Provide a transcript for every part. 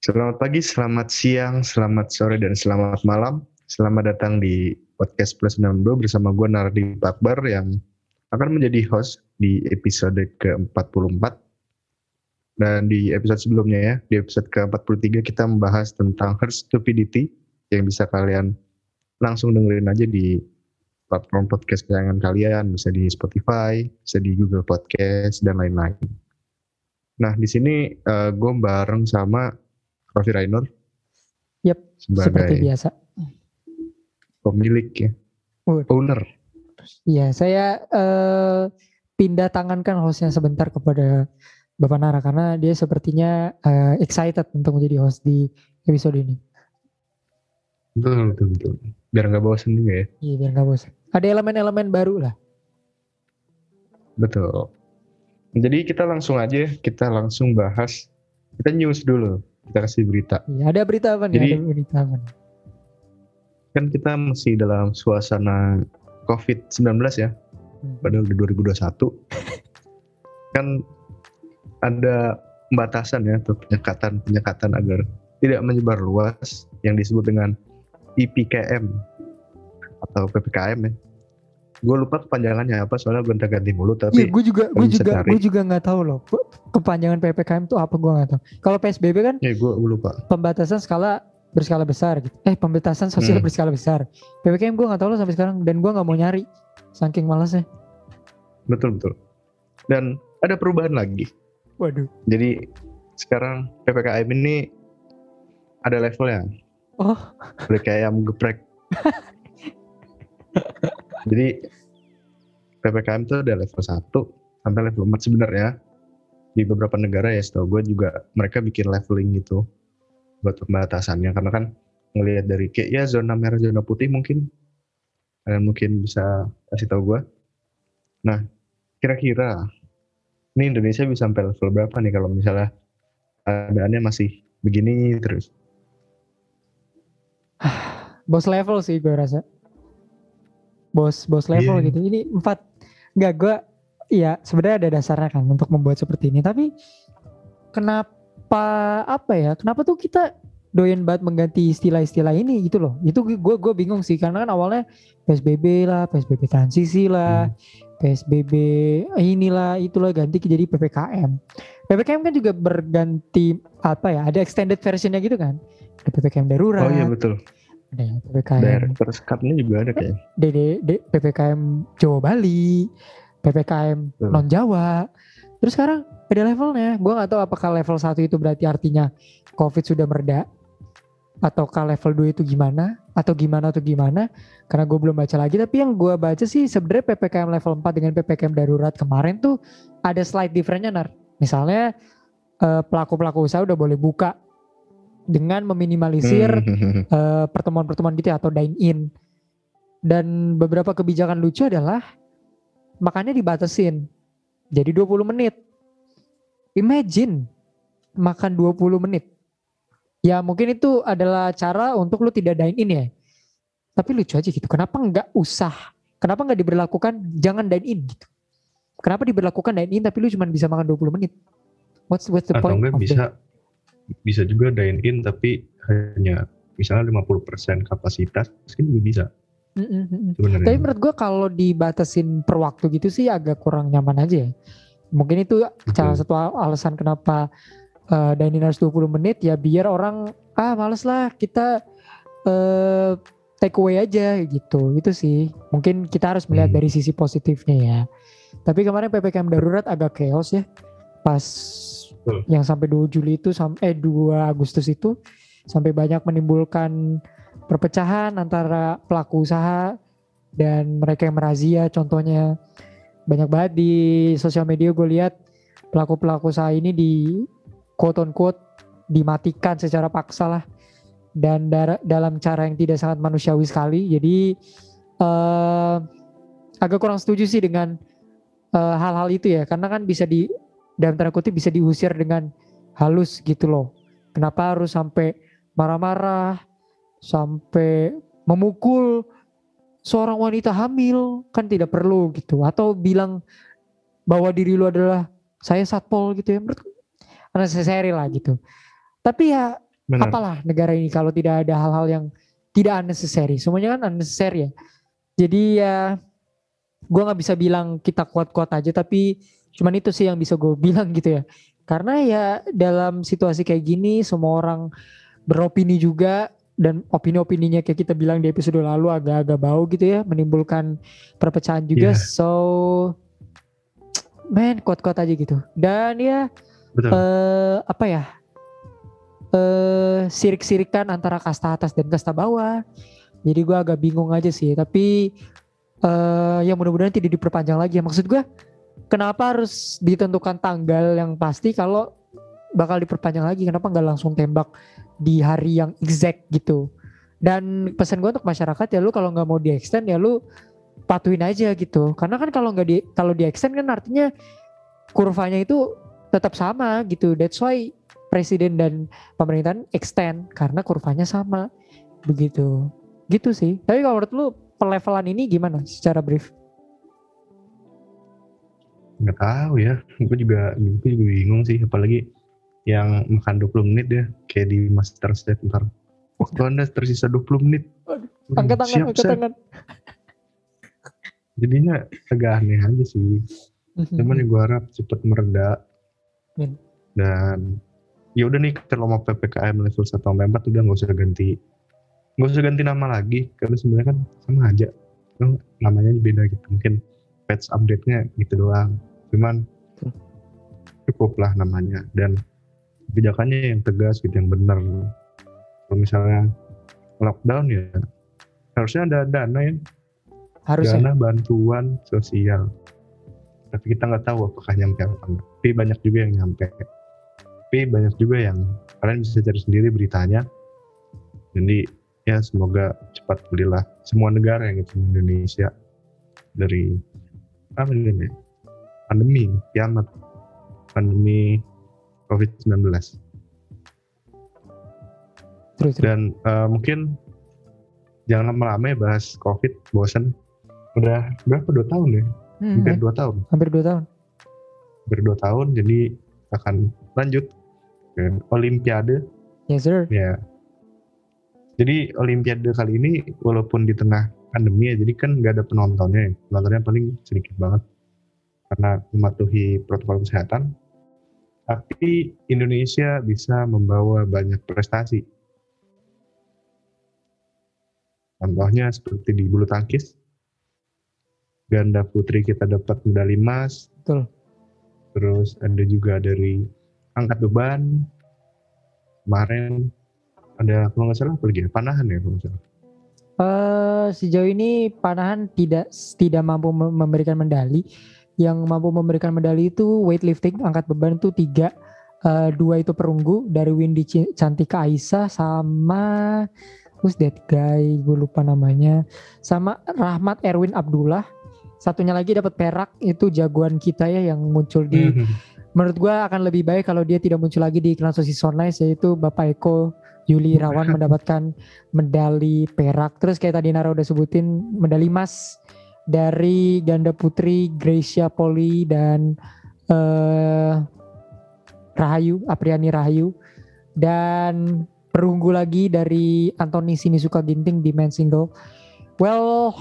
Selamat pagi, selamat siang, selamat sore, dan selamat malam. Selamat datang di podcast Plus 62 bersama gue Nardi Akbar yang akan menjadi host di episode ke-44. Dan di episode sebelumnya ya, di episode ke-43 kita membahas tentang herd stupidity yang bisa kalian langsung dengerin aja di platform podcast kesayangan kalian, bisa di Spotify, bisa di Google Podcast, dan lain-lain. Nah, di sini uh, gue bareng sama Raffi Rainer. Yap, seperti biasa. Pemilik ya. Uh. Owner. Iya, saya uh, pindah tangankan hostnya sebentar kepada Bapak Nara karena dia sepertinya uh, excited untuk menjadi host di episode ini. Betul, betul, betul. Biar nggak bosan juga ya. Iya, biar nggak bosan. Ada elemen-elemen baru lah. Betul. Jadi kita langsung aja, kita langsung bahas. Kita news dulu kita kasih berita. Ya, ada berita apa nih? Jadi, ada berita apa nih? Kan kita masih dalam suasana COVID-19 ya. Hmm. Padahal di 2021. kan ada pembatasan ya atau penyekatan-penyekatan agar tidak menyebar luas yang disebut dengan IPKM atau PPKM ya gue lupa kepanjangannya apa soalnya gue ganti mulu tapi iya, gue juga gue juga gue juga nggak tahu loh kepanjangan ppkm itu apa gue nggak tahu. Kalau psbb kan ya gue lupa. pembatasan skala berskala besar gitu. Eh pembatasan sosial hmm. berskala besar. Ppkm gue nggak tahu loh sampai sekarang dan gue nggak mau nyari. Saking malasnya betul betul. Dan ada perubahan lagi. Waduh. Jadi sekarang ppkm ini ada levelnya. Oh. Udah kayak ayam geprek Jadi PPKM itu ada level 1 sampai level 4 sebenarnya. Di beberapa negara ya setahu gue juga mereka bikin leveling gitu buat pembatasannya karena kan ngelihat dari kayak ya zona merah zona putih mungkin kalian mungkin bisa kasih tahu gue. Nah kira-kira ini Indonesia bisa sampai level berapa nih kalau misalnya keadaannya masih begini terus? Bos level sih gue rasa bos bos level yeah. gitu. Ini empat. Nggak gue ya sebenarnya ada dasarnya kan untuk membuat seperti ini. Tapi kenapa apa ya kenapa tuh kita doyan banget mengganti istilah-istilah ini gitu loh. Itu gue gue bingung sih. Karena kan awalnya psbb lah psbb transisi lah hmm. psbb inilah itulah ganti jadi ppkm ppkm kan juga berganti apa ya ada extended versionnya gitu kan. Ada ppkm darurat. Oh iya betul ada PPKM Directors Cut-nya juga ada kayak DD, D, PPKM Jawa Bali PPKM hmm. non Jawa. Terus sekarang ada levelnya. Gue gak tahu apakah level 1 itu berarti artinya COVID sudah mereda ataukah level 2 itu gimana atau gimana atau gimana karena gue belum baca lagi. Tapi yang gue baca sih sebenarnya PPKM level 4 dengan PPKM darurat kemarin tuh ada slide differentnya nar. Misalnya eh, pelaku-pelaku usaha udah boleh buka dengan meminimalisir hmm. uh, pertemuan-pertemuan gitu ya, atau dine in. Dan beberapa kebijakan lucu adalah makannya dibatasin. Jadi 20 menit. Imagine makan 20 menit. Ya mungkin itu adalah cara untuk lu tidak dine in ya. Tapi lucu aja gitu. Kenapa nggak usah? Kenapa nggak diberlakukan jangan dine in gitu? Kenapa diberlakukan dine in tapi lu cuma bisa makan 20 menit? What's what's the Atau point? Atau bisa that? Bisa juga dine in tapi hanya misalnya 50% kapasitas mungkin juga bisa. Mm-hmm. Tapi menurut gue kalau dibatasin per waktu gitu sih agak kurang nyaman aja ya. Mungkin itu Betul. salah satu alasan kenapa uh, dine in harus 20 menit ya biar orang ah males lah kita uh, take away aja gitu. Itu sih. Mungkin kita harus melihat hmm. dari sisi positifnya ya. Tapi kemarin PPKM darurat agak chaos ya. Pas Betul. yang sampai 2 Juli itu sampai eh 2 Agustus itu sampai banyak menimbulkan perpecahan antara pelaku usaha dan mereka yang merazia. Contohnya banyak banget di sosial media gue lihat pelaku-pelaku usaha ini di quote on quote dimatikan secara paksa lah. Dan dalam cara yang tidak sangat manusiawi sekali. Jadi uh, agak kurang setuju sih dengan eh, hal-hal uh, itu ya. Karena kan bisa di dalam tanda kutip bisa diusir dengan halus gitu loh. Kenapa harus sampai marah-marah, sampai memukul seorang wanita hamil kan tidak perlu gitu atau bilang bahwa diri lu adalah saya satpol gitu ya menurut unnecessary lah gitu tapi ya Benar. apalah negara ini kalau tidak ada hal-hal yang tidak unnecessary. Semuanya kan unnecessary ya. Jadi ya gue nggak bisa bilang kita kuat-kuat aja tapi cuman itu sih yang bisa gue bilang gitu ya. Karena ya dalam situasi kayak gini semua orang beropini juga dan opini-opininya kayak kita bilang di episode lalu agak-agak bau gitu ya menimbulkan perpecahan juga. Yeah. So men kuat-kuat aja gitu. Dan ya Betul. Uh, apa ya? uh, sirik-sirikan antara kasta atas dan kasta bawah. Jadi gue agak bingung aja sih. Tapi uh, ya mudah-mudahan tidak diperpanjang lagi. Maksud gue kenapa harus ditentukan tanggal yang pasti kalau bakal diperpanjang lagi? Kenapa nggak langsung tembak di hari yang exact gitu? Dan pesan gue untuk masyarakat ya lu kalau nggak mau di extend ya lu patuhin aja gitu. Karena kan kalau nggak di kalau di extend kan artinya kurvanya itu tetap sama gitu. That's why presiden dan pemerintahan extend karena kurvanya sama begitu gitu sih tapi kalau menurut lu pelevelan ini gimana secara brief nggak tahu ya. Gue juga gue juga bingung sih. Apalagi yang makan 20 menit ya kayak di master set ntar. Waktu anda tersisa 20 menit. Angkat tangan siap, angkat tangan. Jadinya agak aneh aja sih. Mhm. cuman gue harap cepet mereda dan ya udah nih kalau mau ppkm level satu sampai empat udah nggak usah ganti. Nggak usah ganti nama lagi karena sebenarnya kan sama aja. Namanya beda gitu. Mungkin patch update-nya gitu doang cuman cukup lah namanya. Dan kebijakannya yang tegas gitu yang benar. Kalau misalnya lockdown ya harusnya ada dana ya. Harusnya. dana bantuan sosial. Tapi kita nggak tahu apakah nyampe apa enggak tapi banyak juga yang nyampe. Tapi banyak juga yang kalian bisa cari sendiri beritanya. Jadi ya semoga cepat pulihlah semua negara yang itu Indonesia. Dari apa ini pandemi kiamat. Pandemi COVID-19 terus, dan uh, mungkin jangan lama-lama ya bahas COVID bosan udah berapa? Dua tahun ya? Hmm, hampir dua tahun. Hampir dua tahun. Hampir dua tahun jadi akan lanjut Olimpiade. Yes sir. Ya. Jadi Olimpiade kali ini walaupun di tengah pandemi ya, jadi kan nggak ada penontonnya. Penontonnya paling sedikit banget karena mematuhi protokol kesehatan. Tapi Indonesia bisa membawa banyak prestasi. Contohnya seperti di bulu tangkis, ganda putri kita dapat medali emas. Betul. Terus ada juga dari angkat beban kemarin ada kalau nggak salah lagi ya? panahan ya kalau nggak salah uh, sejauh ini panahan tidak tidak mampu memberikan medali yang mampu memberikan medali itu weightlifting angkat beban itu tiga. Uh, dua itu perunggu dari Windy Cantika Aisyah sama who's that guy? Gue lupa namanya. Sama Rahmat Erwin Abdullah. Satunya lagi dapat perak itu jagoan kita ya yang muncul di mm -hmm menurut gue akan lebih baik kalau dia tidak muncul lagi di iklan sosis online yaitu Bapak Eko Yuli Rawan mendapatkan medali perak. Terus kayak tadi Nara udah sebutin medali emas dari ganda putri Gracia Poli dan uh, Rahayu, Apriani Rahayu dan perunggu lagi dari Anthony Sinisuka Ginting di men single. Well,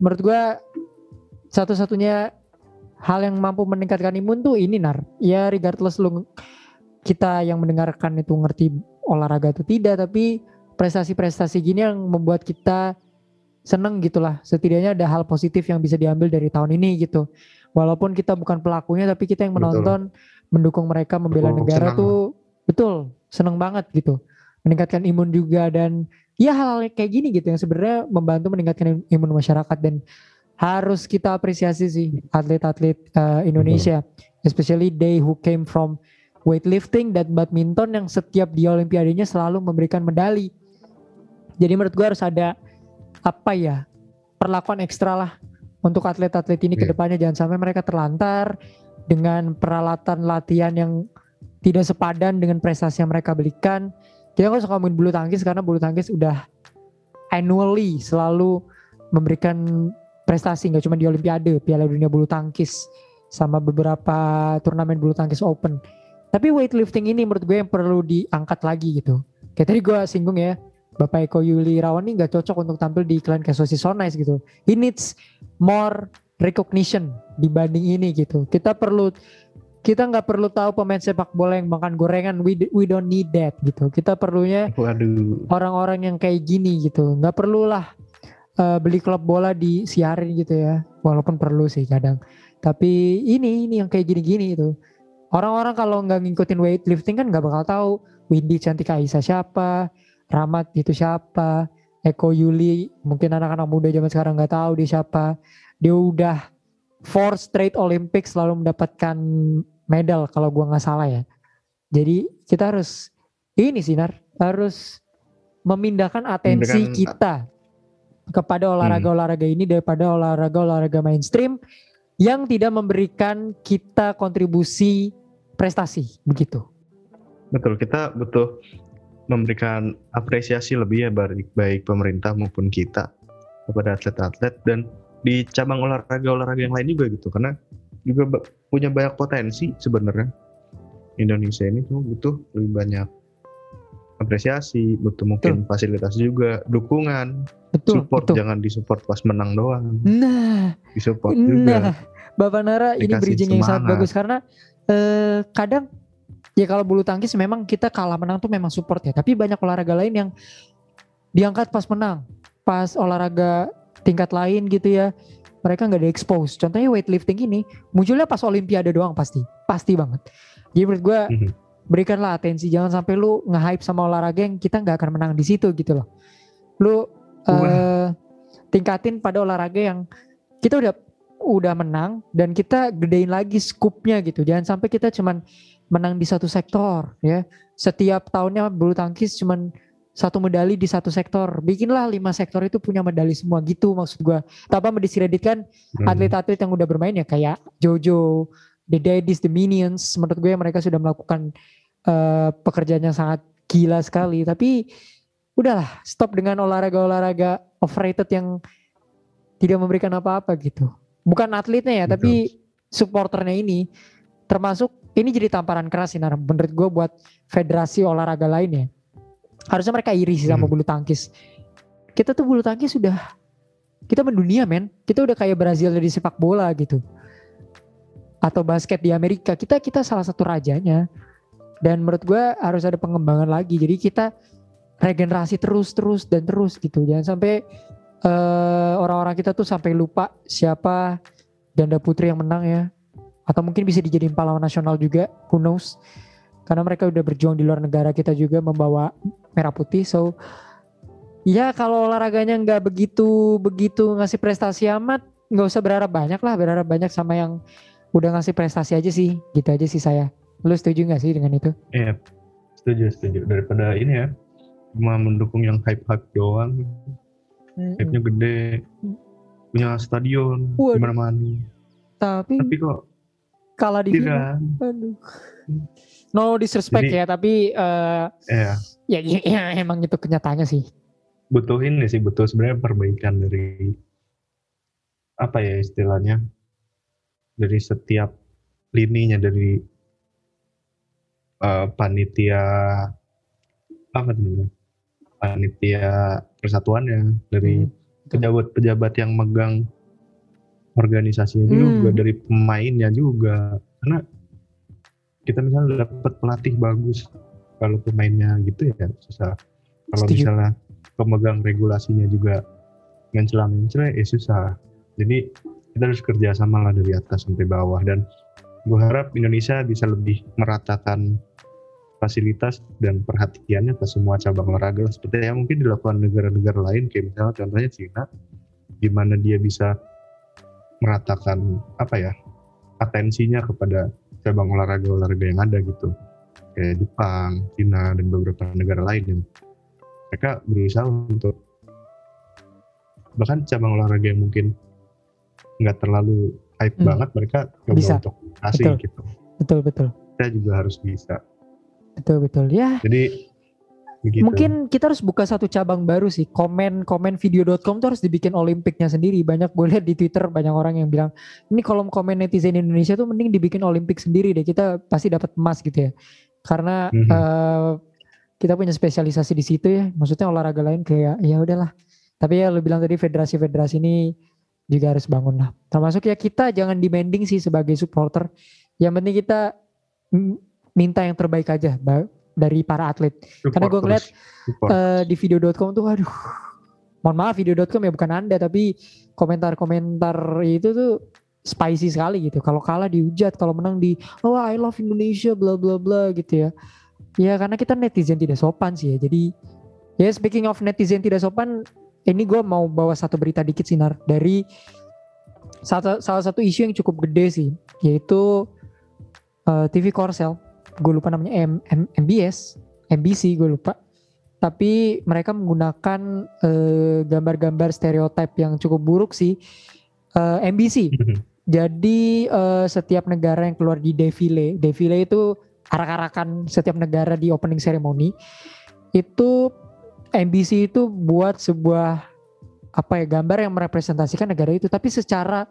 menurut gue satu-satunya hal yang mampu meningkatkan imun tuh ini nar ya regardless lu kita yang mendengarkan itu ngerti olahraga atau tidak tapi prestasi-prestasi gini yang membuat kita seneng gitulah setidaknya ada hal positif yang bisa diambil dari tahun ini gitu walaupun kita bukan pelakunya tapi kita yang menonton betul. mendukung mereka membela negara senang. tuh betul seneng banget gitu meningkatkan imun juga dan ya hal-hal kayak gini gitu yang sebenarnya membantu meningkatkan imun masyarakat dan harus kita apresiasi sih atlet-atlet uh, Indonesia, hmm. especially they who came from weightlifting dan badminton yang setiap di olimpiadenya selalu memberikan medali. Jadi menurut gue harus ada apa ya perlakuan ekstra lah untuk atlet-atlet ini yeah. ke depannya jangan sampai mereka terlantar dengan peralatan latihan yang tidak sepadan dengan prestasi yang mereka berikan. Kita nggak usah ngomongin bulu tangkis karena bulu tangkis udah annually selalu memberikan prestasi nggak cuma di Olimpiade, Piala Dunia bulu tangkis sama beberapa turnamen bulu tangkis Open. Tapi weightlifting ini menurut gue yang perlu diangkat lagi gitu. Kayak tadi gue singgung ya, Bapak Eko Yuli Rawan ini nggak cocok untuk tampil di iklan sosis so nice gitu. He needs more recognition dibanding ini gitu. Kita perlu kita nggak perlu tahu pemain sepak bola yang makan gorengan. We we don't need that gitu. Kita perlunya orang-orang yang kayak gini gitu. Nggak perlulah uh, beli klub bola di siarin gitu ya. Walaupun perlu sih kadang. Tapi ini ini yang kayak gini-gini itu. Orang-orang kalau nggak ngikutin weightlifting kan nggak bakal tahu Windy Cantik Aisyah siapa, Ramat itu siapa, Eko Yuli mungkin anak-anak muda zaman sekarang nggak tahu dia siapa. Dia udah four straight Olympics selalu mendapatkan medal kalau gua nggak salah ya. Jadi kita harus ini sinar harus memindahkan atensi Memindahkan, kita kepada olahraga-olahraga ini daripada olahraga-olahraga mainstream yang tidak memberikan kita kontribusi prestasi begitu. Betul, kita butuh memberikan apresiasi lebih ya baik baik pemerintah maupun kita kepada atlet-atlet dan di cabang olahraga-olahraga yang lain juga gitu. Karena juga punya banyak potensi sebenarnya. Indonesia ini tuh butuh lebih banyak apresiasi butuh mungkin betul. fasilitas juga dukungan betul, support. betul. jangan disupport pas menang doang. Nah disupport nah, juga Bapak Nara ini bridging yang sangat bagus karena eh, kadang ya kalau bulu tangkis memang kita kalah menang tuh memang support ya. Tapi banyak olahraga lain yang diangkat pas menang, pas olahraga tingkat lain gitu ya. Mereka nggak di expose. Contohnya weightlifting ini munculnya pas Olimpiade doang pasti, pasti banget. Jadi menurut gue mm-hmm. berikanlah atensi, jangan sampai lu nge-hype sama olahraga yang kita nggak akan menang di situ gitu loh. Lu uh, tingkatin pada olahraga yang kita udah udah menang dan kita gedein lagi skupnya gitu. Jangan sampai kita cuman menang di satu sektor ya. Setiap tahunnya bulu tangkis cuman satu medali di satu sektor. Bikinlah lima sektor itu punya medali semua gitu maksud gue. Tanpa mendiskreditkan hmm. atlet-atlet yang udah bermain ya kayak Jojo, The Daddies, The Minions. Menurut gue mereka sudah melakukan uh, pekerjaan yang sangat gila sekali. Tapi udahlah stop dengan olahraga-olahraga overrated yang tidak memberikan apa-apa gitu. Bukan atletnya ya, Betul. tapi supporternya ini termasuk ini jadi tamparan keras sih Nar. Menurut gue buat federasi olahraga lainnya. Harusnya mereka iri sih sama hmm. bulu tangkis. Kita tuh bulu tangkis sudah kita mendunia men. Kita udah kayak Brazil di sepak bola gitu. Atau basket di Amerika. Kita kita salah satu rajanya. Dan menurut gue harus ada pengembangan lagi. Jadi kita regenerasi terus terus dan terus gitu. Jangan sampai uh, orang-orang kita tuh sampai lupa siapa ganda putri yang menang ya atau mungkin bisa dijadiin pahlawan nasional juga who knows. Karena mereka udah berjuang di luar negara kita juga membawa merah putih so ya kalau olahraganya nggak begitu begitu ngasih prestasi amat nggak usah berharap banyak lah berharap banyak sama yang udah ngasih prestasi aja sih. Gitu aja sih saya. Lu setuju nggak sih dengan itu? Iya setuju setuju. Daripada ini ya cuma mendukung yang hype hype doang. Hype nya gede punya stadion di mana mana tapi tapi kok kalah di final. Aduh. No disrespect Jadi, ya, tapi uh, iya. ya, ya, ya emang itu kenyataannya sih. Butuh ini sih, butuh sebenarnya perbaikan dari apa ya istilahnya dari setiap lininya dari uh, panitia apa namanya panitia persatuannya dari hmm. pejabat-pejabat yang megang organisasinya hmm. juga dari pemainnya juga. Karena kita misalnya dapat pelatih bagus kalau pemainnya gitu ya susah. Kalau misalnya pemegang regulasinya juga mencela mencela ya susah. Jadi kita harus kerja sama lah dari atas sampai bawah. Dan gue harap Indonesia bisa lebih meratakan fasilitas dan perhatiannya ke semua cabang olahraga seperti yang mungkin dilakukan negara-negara lain kayak misalnya contohnya Cina. Di mana dia bisa meratakan apa ya atensinya kepada cabang olahraga-olahraga yang ada gitu kayak Jepang, Cina dan beberapa negara lain yang mereka berusaha untuk bahkan cabang olahraga yang mungkin nggak terlalu hype hmm. banget mereka coba bisa. untuk kasih betul. gitu betul betul kita juga harus bisa betul betul ya jadi Begitu. Mungkin kita harus buka satu cabang baru sih. Komen komen video.com tuh harus dibikin olimpiknya sendiri. Banyak gue lihat di Twitter banyak orang yang bilang, "Ini kolom komen netizen Indonesia tuh mending dibikin olimpik sendiri deh. Kita pasti dapat emas gitu ya." Karena mm -hmm. uh, kita punya spesialisasi di situ ya. Maksudnya olahraga lain kayak ya udahlah. Tapi ya lu bilang tadi federasi-federasi ini juga harus bangun lah. Termasuk ya kita jangan demanding sih sebagai supporter. Yang penting kita minta yang terbaik aja dari para atlet. Support Karena gue ngeliat uh, di video.com tuh aduh mohon maaf video.com ya bukan anda tapi komentar-komentar itu tuh spicy sekali gitu. Kalau kalah dihujat, kalau menang di oh I love Indonesia bla bla bla gitu ya. Ya karena kita netizen tidak sopan sih ya. Jadi ya speaking of netizen tidak sopan, ini gue mau bawa satu berita dikit sinar dari salah, salah satu isu yang cukup gede sih, yaitu uh, eh, TV Korsel. Gue lupa namanya M, M, MBS, MBC gue lupa. Tapi mereka menggunakan uh, gambar-gambar stereotip yang cukup buruk sih. Uh, eh, MBC. Jadi uh, setiap negara yang keluar di defile, defile itu arak-arakan setiap negara di opening ceremony itu MBC itu buat sebuah apa ya gambar yang merepresentasikan negara itu tapi secara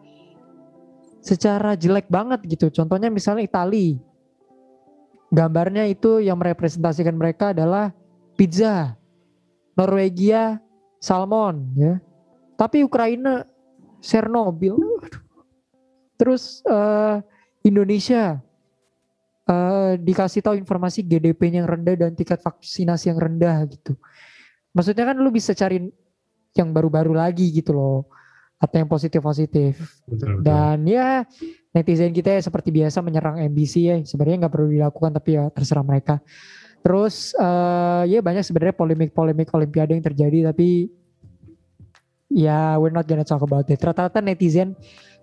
secara jelek banget gitu contohnya misalnya Itali gambarnya itu yang merepresentasikan mereka adalah pizza Norwegia salmon ya. Tapi Ukraina Chernobyl terus uh, Indonesia uh, dikasih tahu informasi GDP-nya yang rendah dan tingkat vaksinasi yang rendah gitu. Maksudnya kan lu bisa cari yang baru-baru lagi gitu loh atau yang positif-positif. Dan ya netizen kita ya seperti biasa menyerang MBC ya sebenarnya nggak perlu dilakukan tapi ya terserah mereka. Terus uh, ya banyak sebenarnya polemik-polemik Olimpiade yang terjadi tapi ya we're not gonna talk about it. Rata-rata netizen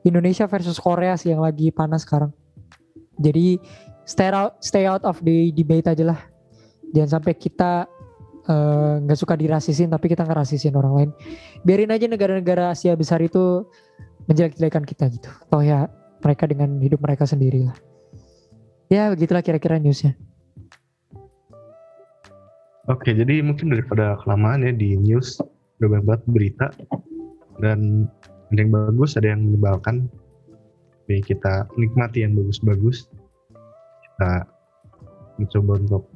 Indonesia versus Korea sih yang lagi panas sekarang. Jadi stay out stay out of the debate aja lah jangan sampai kita nggak uh, suka dirasisin tapi kita ngerasisin orang lain. Biarin aja negara-negara Asia besar itu menjelek-jelekan kita gitu. Toh ya mereka dengan hidup mereka sendiri lah. Ya begitulah kira-kira newsnya. Oke jadi mungkin daripada kelamaan ya di news udah banget berita. Dan ada yang bagus ada yang menyebalkan. Jadi kita nikmati yang bagus-bagus. Kita mencoba untuk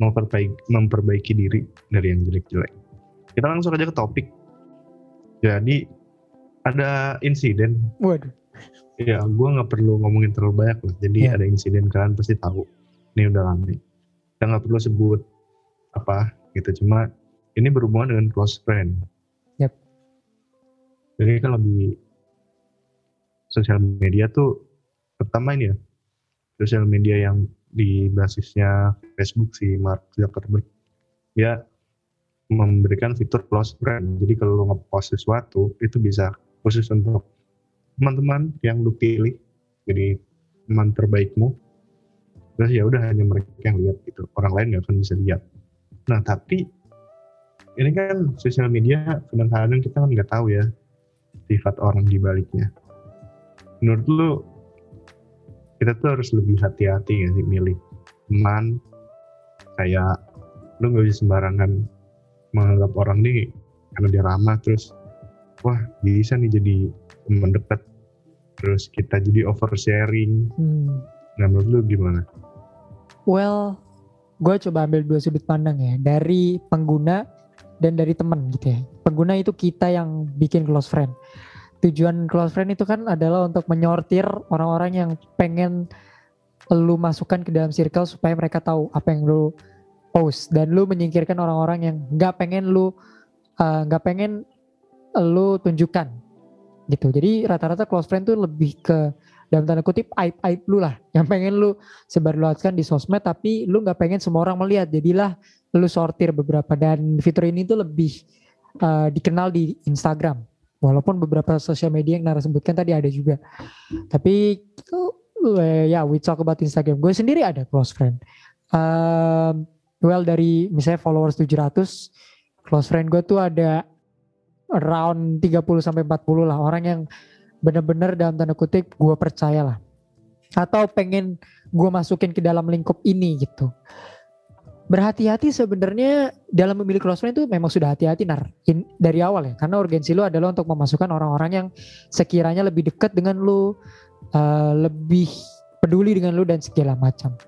memperbaiki, memperbaiki diri dari yang jelek-jelek. Kita langsung aja ke topik. Jadi ada insiden. Waduh. Ya, gue nggak perlu ngomongin terlalu banyak lah. Jadi yeah. ada insiden kalian pasti tahu. Ini udah lama. Kita nggak perlu sebut apa gitu. Cuma ini berhubungan dengan close friend. Yep. Jadi kalau di sosial media tuh pertama ini ya sosial media yang di basisnya Facebook si Mark Zuckerberg. Dia memberikan fitur close friend. Jadi kalau lo ngepost sesuatu itu bisa khusus untuk teman-teman yang lu pilih. Jadi teman terbaikmu. Terus ya udah hanya mereka yang lihat gitu. Orang lain nggak akan bisa lihat. Nah tapi ini kan sosial media kadang-kadang kita kan nggak tahu ya sifat orang di baliknya menurut lu kita tuh harus lebih hati-hati ya sih milih teman? Kayak lu nggak bisa sembarangan menganggap orang nih karena dia ramah terus wah bisa nih jadi teman dekat terus kita jadi oversharing. Hmm. nah menurut lu gimana? Well gue coba ambil dua sudut pandang ya. Dari pengguna dan dari teman gitu ya. Pengguna itu kita yang bikin close friend tujuan close friend itu kan adalah untuk menyortir orang-orang yang pengen lu masukkan ke dalam circle supaya mereka tahu apa yang lu post. Dan lu menyingkirkan orang-orang yang nggak pengen lu eh, nggak uh, pengen lu tunjukkan gitu. Jadi rata-rata close friend tuh lebih ke dalam tanda kutip aib aib lu lah. Yang pengen lu sebarluaskan di sosmed tapi lu nggak pengen semua orang melihat. Jadilah lu sortir beberapa. Dan fitur ini tuh lebih uh, dikenal di Instagram Walaupun beberapa sosial media yang Nara sebutkan tadi ada juga. Tapi uh, ya we talk about Instagram. Gue sendiri ada close friend. Um, well dari misalnya followers 700, close friend gue tuh ada around 30 sampai 40 lah orang yang bener-bener dalam tanda kutip gue percaya lah. Atau pengen gue masukin ke dalam lingkup ini gitu berhati-hati sebenarnya dalam memilih close friend itu memang sudah hati-hati nar. In, dari awal ya karena urgensi lu adalah untuk memasukkan orang-orang yang sekiranya lebih dekat dengan lu uh, lebih peduli dengan lu dan segala macam.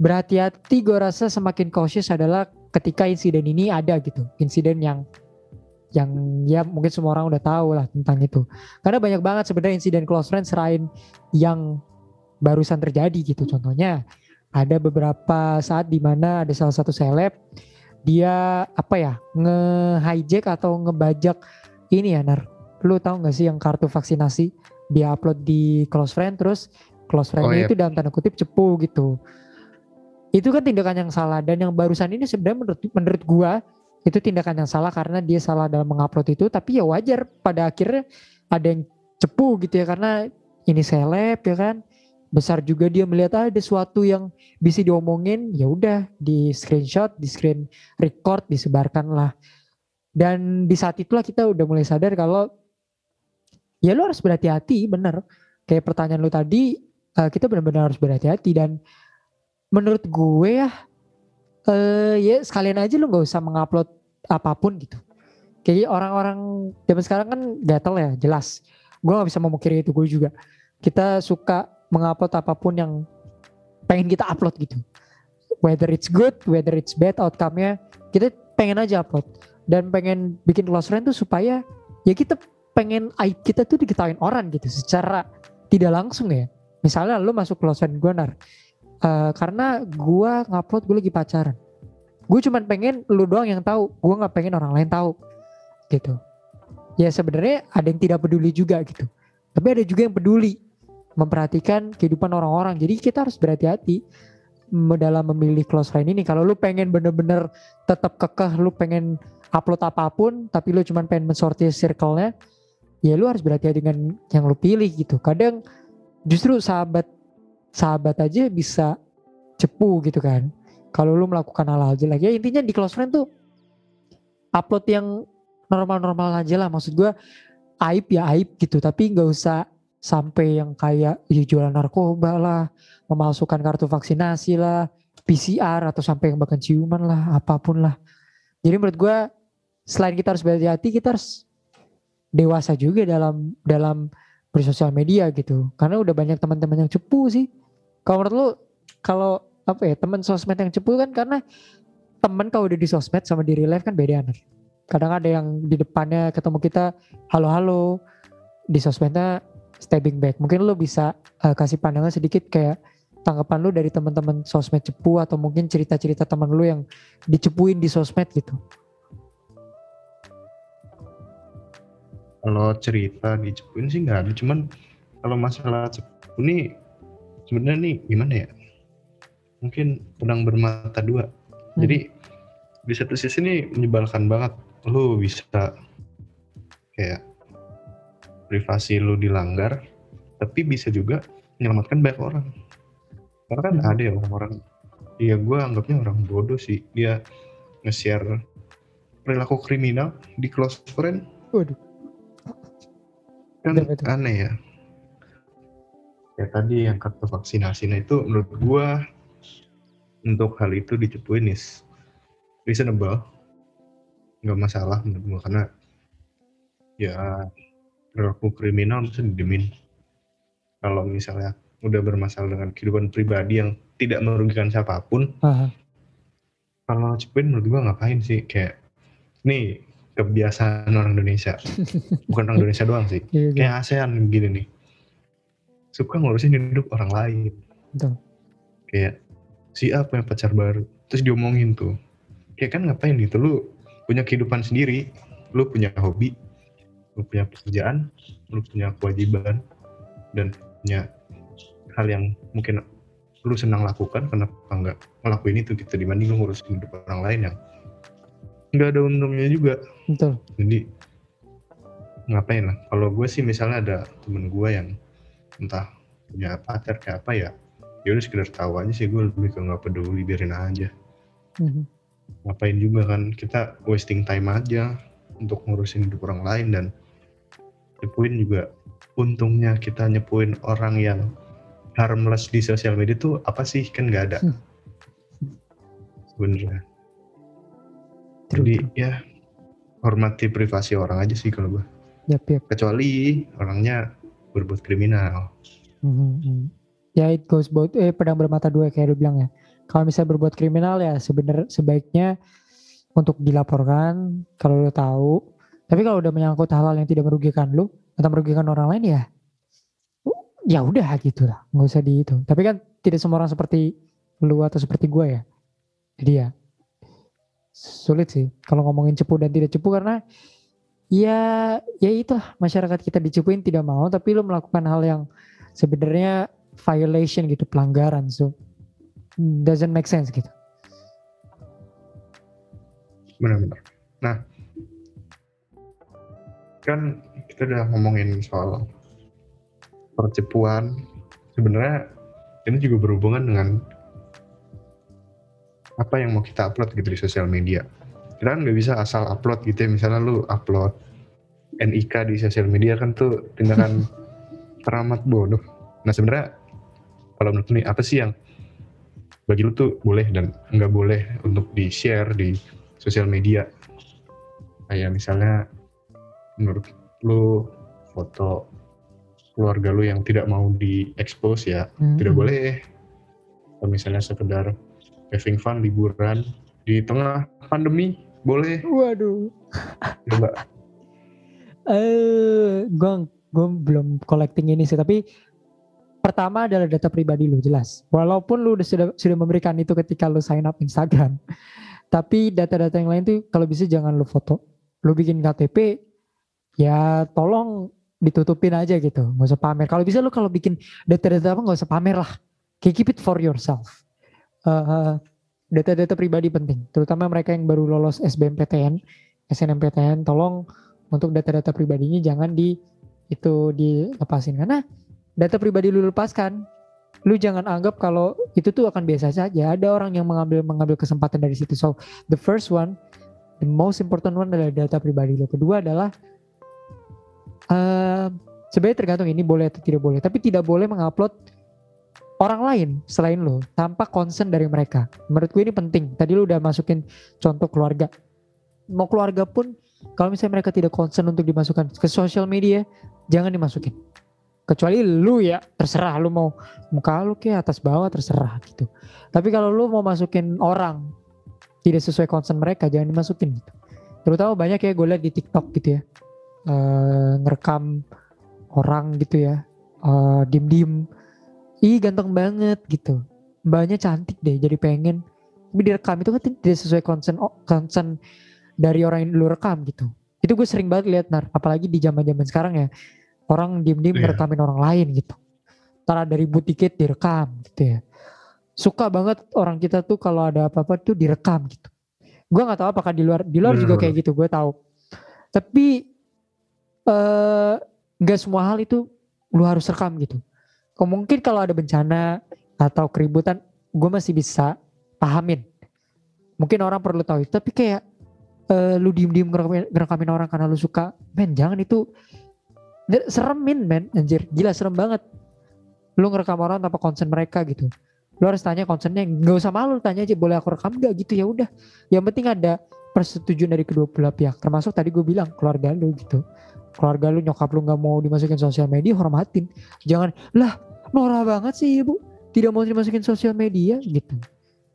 Berhati-hati gue rasa semakin cautious adalah ketika insiden ini ada gitu. Insiden yang yang ya mungkin semua orang udah tahu lah tentang itu. Karena banyak banget sebenarnya insiden close friend selain yang barusan terjadi gitu contohnya ada beberapa saat di mana ada salah satu seleb dia apa ya nge hijack atau ngebajak ini ya nar lu tahu nggak sih yang kartu vaksinasi? Dia upload di close friend terus close friend oh, iya. itu dalam tanda kutip cepu gitu. Itu kan tindakan yang salah dan yang barusan ini sebenarnya menurut menurut gua itu tindakan yang salah karena dia salah dalam mengupload itu tapi ya wajar pada akhirnya ada yang cepu gitu ya karena ini seleb ya kan besar juga dia melihat ada sesuatu yang bisa diomongin. Ya udah di screenshot di screen record disebarkan lah. Dan di saat itulah kita udah mulai sadar kalau ya lo harus berhati-hati bener. Kayak pertanyaan lo tadi uh, kita benar-benar harus berhati-hati dan menurut gue ya uh, ya sekalian aja lu nggak usah mengupload apa pun gitu. Kayak orang-orang zaman sekarang kan gatel ya jelas. Gue nggak bisa memukiri itu gue juga. Kita suka mengupload apa pun yang pengen kita upload gitu. Whether it's good whether it's bad outcome-nya kita pengen aja upload. Dan pengen bikin close friend tuh supaya ya kita pengen aib kita tuh diketahui orang gitu secara tidak langsung ya. Misalnya lu masuk close friend gue nar. Uh, karena gue ngupload gue lagi pacaran. Gue cuman pengen lu doang yang tahu gue nggak pengen orang lain tahu gitu. Ya sebenarnya ada yang tidak peduli juga gitu. Tapi ada juga yang peduli memperhatikan kehidupan orang-orang. Jadi kita harus berhati-hati dalam memilih close friend ini. Kalau lu pengen bener-bener tetap kekeh lu pengen upload apa pun tapi lu cuman pengen mensortir circle-nya ya lu harus berhati-hati dengan yang lu pilih gitu. Kadang justru sahabat sahabat aja bisa cepu gitu kan. Kalau lu melakukan hal-hal jelek ya intinya di close friend tuh upload yang normal-normal aja lah. Maksud gue aib ya aib gitu. Tapi nggak usah sampai yang kayak ya jualan narkoba lah memalsukan kartu vaksinasi lah PCR atau sampai yang bahkan ciuman lah apa pun lah. Jadi menurut gue selain kita harus berhati-hati kita harus dewasa juga dalam dalam bersosial media gitu. Karena udah banyak teman-teman yang cepu sih. Kalau menurut lu kalau apa ya teman sosmed yang cepu kan karena teman kalau udah di sosmed sama di real life kan beda nih. Kadang ada yang di depannya ketemu kita halo-halo di sosmednya stepping back. Mungkin lu bisa uh, kasih pandangan sedikit kayak tanggapan lu dari teman-teman sosmed cepu atau mungkin cerita-cerita teman lu yang dicepuin di sosmed gitu. Kalau cerita dicepuin sih nggak ada, cuman kalau masalah cepu ini sebenarnya nih gimana ya mungkin pedang bermata dua hmm. jadi di satu sisi ini menyebalkan banget lu bisa kayak privasi lu dilanggar tapi bisa juga menyelamatkan banyak orang. Karena kan hmm. ada ya orang-orang iya gue anggapnya orang bodoh sih. Dia nge-share perilaku kriminal di close friend. Waduh. Kan aneh ya. Ya tadi yang kartu vaksinasi nah itu menurut gua untuk hal itu dicepuin is reasonable. Nggak masalah menurut gua karena ya perilaku kriminal bisa didemin kalau misalnya udah bermasalah dengan kehidupan pribadi yang tidak merugikan siapa pun uh-huh. kalau cepuin menurut gua ngapain sih kayak nih kebiasaan orang Indonesia bukan orang Indonesia doang sih iya, iya. kayak ASEAN gini nih suka ngurusin hidup orang lain. Betul. Kayak si A punya pacar baru, terus diomongin tuh. Kayak kan ngapain gitu, lu punya kehidupan sendiri, lu punya hobi, lu punya pekerjaan, lu punya kewajiban, dan punya hal yang mungkin lu senang lakukan, kenapa nggak ngelakuin itu gitu dibanding lu ngurusin hidup orang lain yang nggak ada untungnya juga. Betul. Jadi ngapain lah? Kalau gue sih misalnya ada temen gue yang entah punya pacar kayak apa ya ya udah sekedar tahu aja sih gue lebih ke nggak peduli biarin aja mm-hmm. ngapain juga kan kita wasting time aja untuk ngurusin hidup orang lain dan nyepuin juga untungnya kita nyepuin orang yang harmless di sosial media tuh apa sih kan nggak ada hmm. sebenarnya jadi ya hormati privasi orang aja sih kalau gue yep, yep. kecuali orangnya berbuat kriminal. Mm-hmm. Ya it goes both eh pedang bermata dua kayak lu bilang ya. kalau misalnya berbuat kriminal ya sebenar sebaiknya untuk dilaporkan kalau lo tahu. Tapi kalau udah menyangkut hal-hal yang tidak merugikan lo atau merugikan orang lain ya ya udah gitu lah, nggak usah di itu. Tapi kan tidak semua orang seperti lu atau seperti gue ya. Jadi ya sulit sih kalau ngomongin cepu dan tidak cepu karena ya ya itu masyarakat kita dicepuin tidak mau tapi lu melakukan hal yang sebenarnya violation gitu pelanggaran so doesn't make sense gitu benar-benar nah kan kita udah ngomongin soal percepuan sebenarnya ini juga berhubungan dengan apa yang mau kita upload gitu di sosial media. Kita kan nggak bisa asal upload gitu ya. Misalnya lu upload NIK di sosial media kan tuh tindakan teramat bodoh. Nah sebenarnya kalau menurut nih apa sih yang bagi lu tuh boleh dan nggak boleh untuk di share di sosial media? Kayak misalnya menurut lu foto keluarga lu yang tidak mau diekspos ya hmm. tidak boleh. Kalau misalnya sekedar having fun liburan di tengah pandemi boleh. Waduh. Coba. Eh uh, gue gue belum collecting ini sih tapi pertama adalah data pribadi lu jelas. Walaupun lu sudah sudah memberikan itu ketika lu sign up Instagram tapi data-data yang lain tuh kalau bisa jangan lu foto. Lu bikin KTP ya tolong ditutupin aja gitu nggak usah pamer kalau bisa lu kalau bikin data-data apa nggak usah pamer lah keep it for yourself uh, data-data pribadi penting, terutama mereka yang baru lolos SBMPTN, SNMPTN, tolong untuk data-data pribadinya jangan di itu dilepasin karena data pribadi lu lepaskan, lu jangan anggap kalau itu tuh akan biasa saja. Ada orang yang mengambil mengambil kesempatan dari situ. So the first one, the most important one adalah data pribadi lu. Kedua adalah uh, sebenarnya tergantung ini boleh atau tidak boleh, tapi tidak boleh mengupload orang lain selain lo tanpa concern dari mereka. Menurut gue ini penting. Tadi lo udah masukin contoh keluarga. Mau keluarga pun kalau misalnya mereka tidak concern untuk dimasukkan ke sosial media, jangan dimasukin. Kecuali lu ya terserah lu mau muka lu kayak atas bawah terserah gitu. Tapi kalau lu mau masukin orang tidak sesuai concern mereka jangan dimasukin gitu. Terutama banyak ya gue lihat di TikTok gitu ya. Uh, ngerekam orang gitu ya. Uh, dim-dim ih ganteng banget gitu. Mbaknya cantik deh jadi pengen. Tapi direkam itu kan tidak sesuai concern oh, concern dari orang yang lu rekam gitu. Itu gue sering banget lihat nar. Apalagi di zaman zaman sekarang ya orang diem diem yeah. ngerekamin orang lain gitu. Ntar ada ribut dikit direkam gitu ya. Suka banget orang kita tuh kalau ada apa-apa tuh direkam gitu. Gue nggak tahu apakah di luar di luar juga kayak gitu gue tahu. Tapi eh, uh, semua hal itu lu harus rekam gitu. Mungkin kalau ada bencana atau keributan gue masih bisa pahamin. Mungkin orang perlu tahu itu tapi kayak uh, lu diem-diem ngerekamin, orang karena lu suka men jangan itu seremin men anjir. Gila serem banget. Lu ngerekam orang tanpa konsen mereka gitu. Lu harus tanya konsennya nggak usah malu tanya aja boleh aku rekam gak gitu ya udah. Yang penting ada persetujuan dari kedua belah pihak. Termasuk tadi gue bilang keluarga lu gitu keluarga lu nyokap lu nggak mau dimasukin sosial media hormatin. Jangan lah norak banget sih ibu. Tidak mau dimasukin sosial media gitu.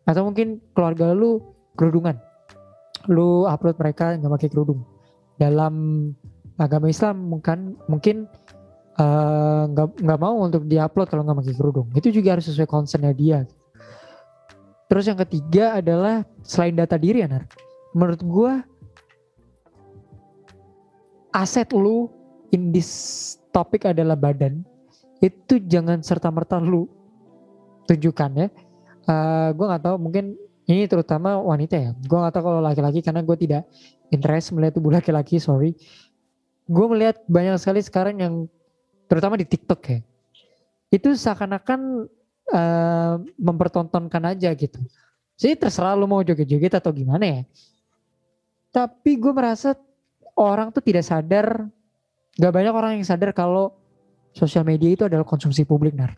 Atau mungkin keluarga lu kerudungan. Lu upload mereka nggak pakai kerudung. Dalam agama Islam mungkin mungkin eh, nggak uh, nggak mau untuk diupload kalau nggak pakai kerudung. Itu juga harus sesuai concernnya dia. Terus yang ketiga adalah selain data diri ya menurut gue aset lu in this topik adalah badan itu jangan serta merta lu tunjukkan ya. Uh, eh, gue nggak tahu mungkin ini terutama wanita ya. Gue nggak tahu kalau laki-laki karena gue tidak interest melihat tubuh laki-laki sorry. Gue melihat banyak sekali sekarang yang terutama di TikTok ya. Itu seakan-akan uh, mempertontonkan aja gitu. Jadi terserah lu mau joget-joget atau gimana ya. Tapi gue merasa orang tuh tidak sadar, gak banyak orang yang sadar kalau sosial media itu adalah konsumsi publik, nar.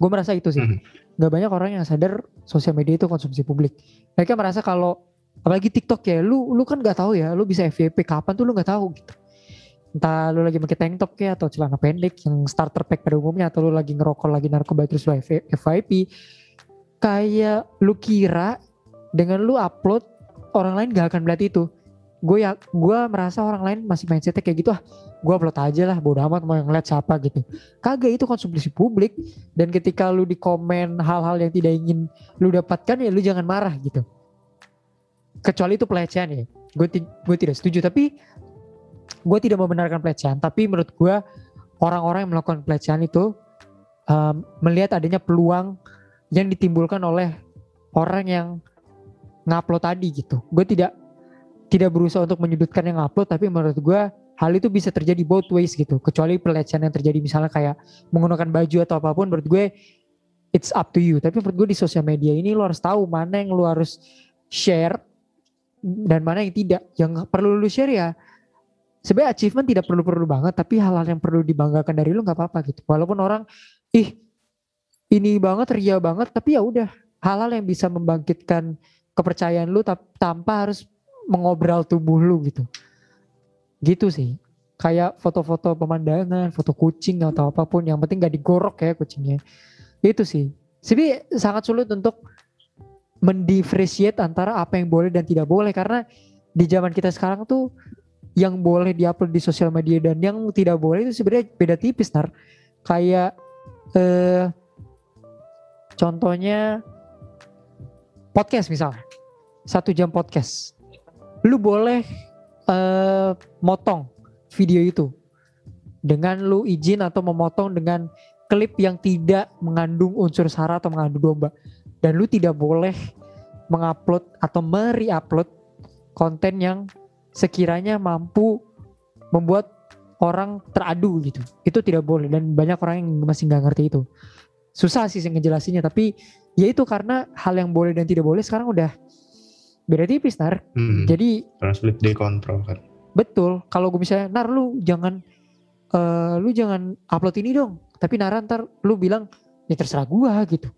Gue merasa itu sih. Mm Gak banyak orang yang sadar sosial media itu konsumsi publik. Mereka merasa kalau apalagi TikTok ya, lu lu kan gak tahu ya, lu bisa FYP kapan tuh lu gak tahu gitu. Entah lu lagi pakai tank top ya atau celana pendek yang starter pack pada umumnya atau lu lagi ngerokok lagi narkoba terus lu FYP. kayak lu kira dengan lu upload orang lain gak akan melihat itu gue ya gue merasa orang lain masih mindsetnya kayak gitu ah gue upload aja lah bodo amat mau ngeliat siapa gitu. Kagak itu konsumsi publik. Dan ketika lu di komen hal-hal yang tidak ingin lu dapatkan ya lu jangan marah gitu. Kecuali itu pelecehan ya. Gue gue tidak setuju tapi gue tidak membenarkan pelecehan. Tapi menurut gue orang-orang yang melakukan pelecehan itu um, melihat adanya peluang yang ditimbulkan oleh orang yang ngupload tadi gitu. Gue tidak tidak berusaha untuk menyudutkan yang upload tapi menurut gue hal itu bisa terjadi both ways gitu. Kecuali pelecehan yang terjadi misalnya kayak menggunakan baju atau apa pun menurut gue it's up to you. Tapi menurut gue di sosial media ini lo harus tahu mana yang lo harus share dan mana yang tidak. Yang perlu lo share ya sebenarnya achievement tidak perlu-perlu banget tapi hal-hal yang perlu dibanggakan dari lo nggak apa-apa gitu. Walaupun orang ih ini banget ria banget tapi ya udah hal-hal yang bisa membangkitkan kepercayaan lu tanpa harus mengobral tubuh lu gitu. Gitu sih. Kayak foto-foto pemandangan, foto kucing atau apa pun yang penting gak digorok ya kucingnya. Itu sih. Jadi sangat sulit untuk mendifferentiate antara apa yang boleh dan tidak boleh karena di zaman kita sekarang tuh yang boleh diupload di sosial media dan yang tidak boleh itu sebenarnya beda tipis nar kayak eh, contohnya podcast misalnya satu jam podcast lu boleh uh, motong video itu dengan lu izin atau memotong dengan klip yang tidak mengandung unsur sara atau mengandung domba. Dan lu tidak boleh mengupload atau mereupload konten yang sekiranya mampu membuat orang teradu gitu. Itu tidak boleh dan banyak orang yang masih nggak ngerti itu. Susah sih ngejelasinnya tapi ya itu karena hal yang boleh dan tidak boleh sekarang udah beda tipis nar. Hmm. jadi sulit dikontrol kan. Betul. Kalau gue misalnya nar lu jangan uh, lu jangan upload ini dong. Tapi nar ntar lu bilang ya terserah gue gitu.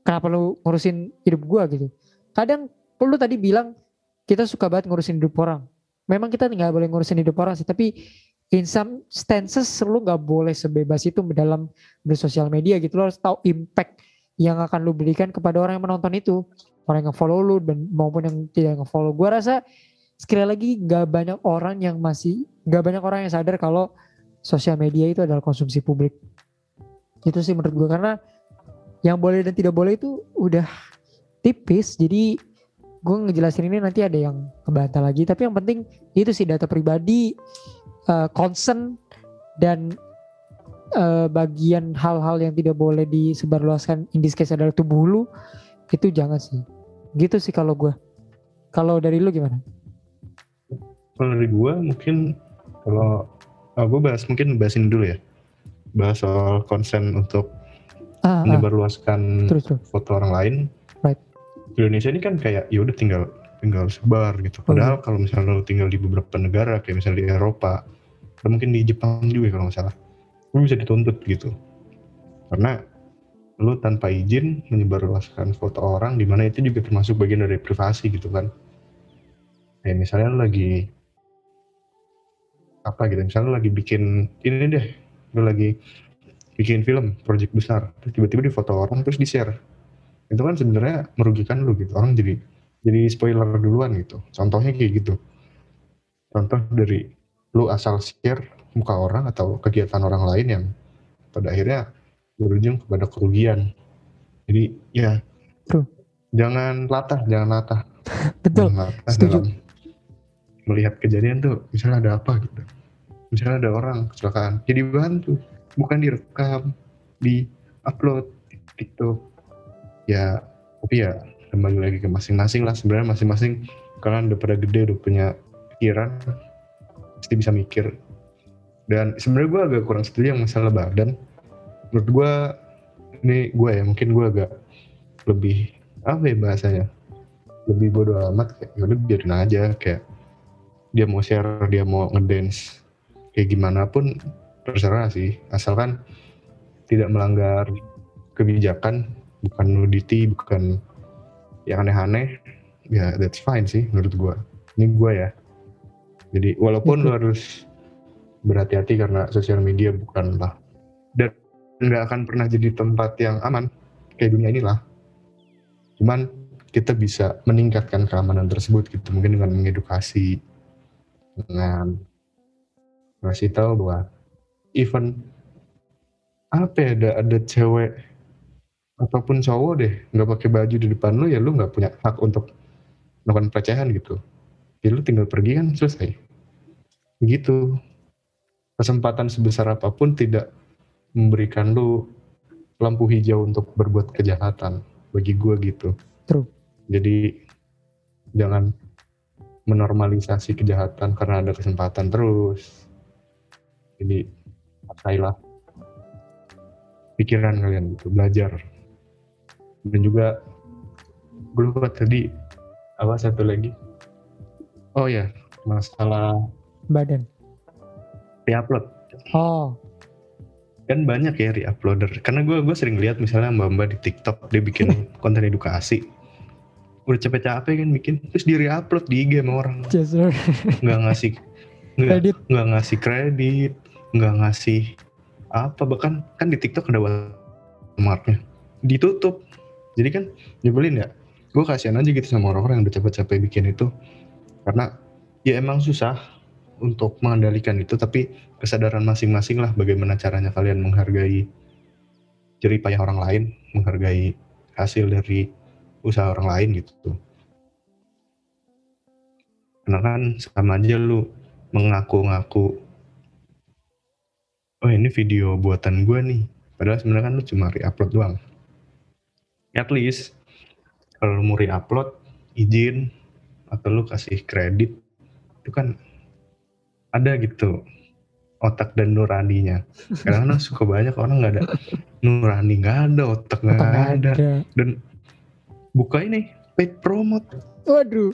Kenapa lu ngurusin hidup gue gitu. Kadang lu tadi bilang kita suka banget ngurusin hidup orang. Memang kita nggak boleh ngurusin hidup orang sih tapi in some stances lu nggak boleh sebebas itu dalam bersosial media gitu. Lo harus tahu impact yang akan lu berikan kepada orang yang menonton itu orang yang follow lu dan maupun yang tidak nge-follow. Gue rasa sekali lagi gak banyak orang yang masih gak banyak orang yang sadar kalau sosial media itu adalah konsumsi publik. Itu sih menurut gue karena yang boleh dan tidak boleh itu udah tipis. Jadi gue ngejelasin ini nanti ada yang kebantah lagi. Tapi yang penting itu sih data pribadi, uh, concern dan uh, bagian hal-hal yang tidak boleh disebarluaskan in this case adalah tubuh lu itu jangan sih Gitu sih kalau gue. Kalau dari lu gimana? Kalau dari gue mungkin kalau oh, gue bahas mungkin bahasin dulu ya. Bahas soal konsen untuk ah, ah. menyebarluaskan ah. foto orang lain. Right. Di Indonesia ini kan kayak ya udah tinggal tinggal sebar gitu. Padahal oh, kalau misalnya lo tinggal di beberapa negara kayak misalnya di Eropa, atau mungkin di Jepang juga kalau nggak salah, lo bisa dituntut gitu. Karena lu tanpa izin menyebarluaskan foto orang di mana itu juga termasuk bagian dari privasi gitu kan. Kayak misalnya lu lagi apa gitu misalnya lu lagi bikin ini deh lu lagi bikin film project besar terus tiba-tiba di foto orang terus di share itu kan sebenarnya merugikan lu gitu orang jadi jadi spoiler duluan gitu. Contohnya kayak gitu. Contoh dari lu asal share muka orang atau kegiatan orang lain yang pada akhirnya berujung kepada kerugian. Jadi ya True. jangan latah, jangan latah. Betul. Jangan latah Setuju. Dalam melihat kejadian tuh, misalnya ada apa gitu. Misalnya ada orang kecelakaan, jadi bantu, bukan direkam, di upload di TikTok. Ya, tapi ya kembali lagi ke masing-masing lah sebenarnya masing-masing kalian udah pada gede udah punya pikiran pasti bisa mikir dan sebenarnya gue agak kurang setuju yang masalah badan menurut gue ini gue ya mungkin gue agak lebih apa ya bahasanya? Lebih bodoh amat kayak yaudah biarin aja kayak dia mau share dia mau ngedance kayak gimana pun terserah sih. Asalkan tidak melanggar kebijakan bukan nudity bukan yang aneh-aneh ya that's fine sih menurut gue ini gue ya. Jadi walaupun lo harus berhati-hati karena sosial media bukanlah nggak akan pernah jadi tempat yang aman kayak dunia inilah. Cuman kita bisa meningkatkan keamanan tersebut gitu mungkin dengan mengedukasi dengan ngasih tahu bahwa even apa ya ada ada cewek ataupun cowok deh nggak pakai baju di depan lu ya lu nggak punya hak untuk melakukan pelecehan gitu. Ya lu tinggal pergi kan selesai. Gitu. Kesempatan sebesar apa pun tidak memberikan lu lampu hijau untuk berbuat kejahatan bagi gue gitu. True. jadi jangan menormalisasi kejahatan karena ada kesempatan terus. Jadi pakailah pikiran kalian gitu belajar. Dan juga gue lupa tadi apa satu lagi? Oh ya masalah badan. Reupload oh kan banyak ya reuploader. Karena gue gue sering lihat misalnya mbak mbak di TikTok dia bikin konten edukasi. Udah capek-capek kan bikin terus di reupload di IG sama orang. Yes nggak ngasih nggak Kredit. nggak ngasih kredit nggak ngasih apa. Bahkan kan di TikTok ada watermarknya. Ditutup. Jadi kan nyebelin ya. Gue kasihan aja gitu sama orang-orang yang udah capek-capek bikin itu. Karena ya emang susah untuk mengendalikan itu tapi kesadaran masing-masing lah bagaimana caranya kalian menghargai jerih payah orang lain menghargai hasil dari usaha orang lain gitu. Karena kan sama aja lu mengaku-ngaku oh ini video buatan gue nih. Padahal sebenarnya kan lu cuma re-upload doang. At least kalau lu mau re-upload izin atau lu kasih kredit itu kan ada gitu otak dan nuraninya. Kadang suka banyak orang nggak ada nurani nggak ada otak nggak Otak nggak ada. ada. dan buka ini paid promote. Waduh.